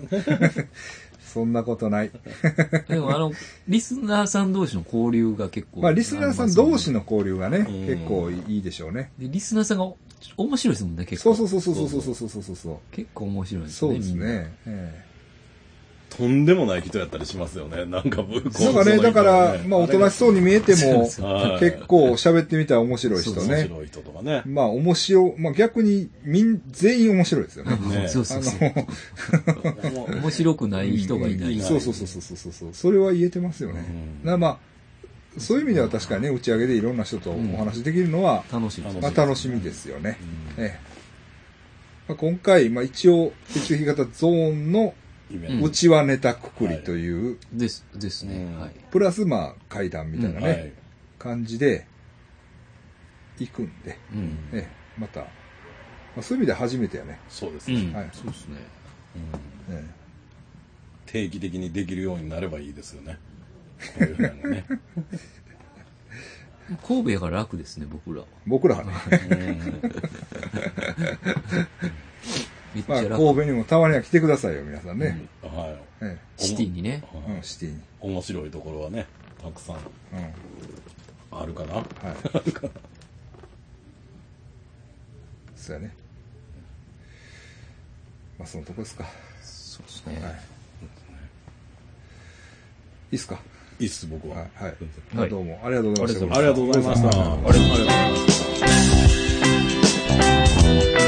そんなことない。でもあの、リスナーさん同士の交流が結構。まあリスナーさん同士の。の交流がね、ん結構いいでしょうね。で、リスナーさんが面白いですもんね、結構。そうそうそうそうそうそうそうそうそう。結構面白いですね。そうです。ね。えとんでもない人やったりしますよねなんかぶえなんかね、だから、まあおとなしそうに見えても、結構喋ってみたら面白い人面ね。白い人とかねまあ面白、まあ逆にみん、全員面白いですよね。ね そうそうそう。あの、面白くない人がいない。うんそうそうそうそうそうそう。それは言えてますよね。まあ、そういう意味では確かにね、打ち上げでいろんな人とお話できるのは、楽しいですね。まあ楽しみですよね。うんええまあ、今回、まあ一応、血液型ゾーンのうん。イベントうちはネタくくりという、です、ですね。うん。はい。プラスまあ階段みたいなね、はい。感じで行くんで、うん。ええ。また、まあ、そういう意味では初めてやね。そうですね、うん。はい。そうですね。うん。え定期的にできるようになればいいですよね。こういうね、神戸やから楽ですね、僕らは。え僕らはね、まあ。神戸にもたまには来てくださいよ、皆さんね。うんはいえシティにね。えうん、シティに。面白いところはねたくさんうん。あるかな？はい。そうやね。まあそのとこですか。そうですね。はい。いいっすか？いいっす僕は、はい。はい。はいどうもありがとうございました。ありがとうございましたありがとうございました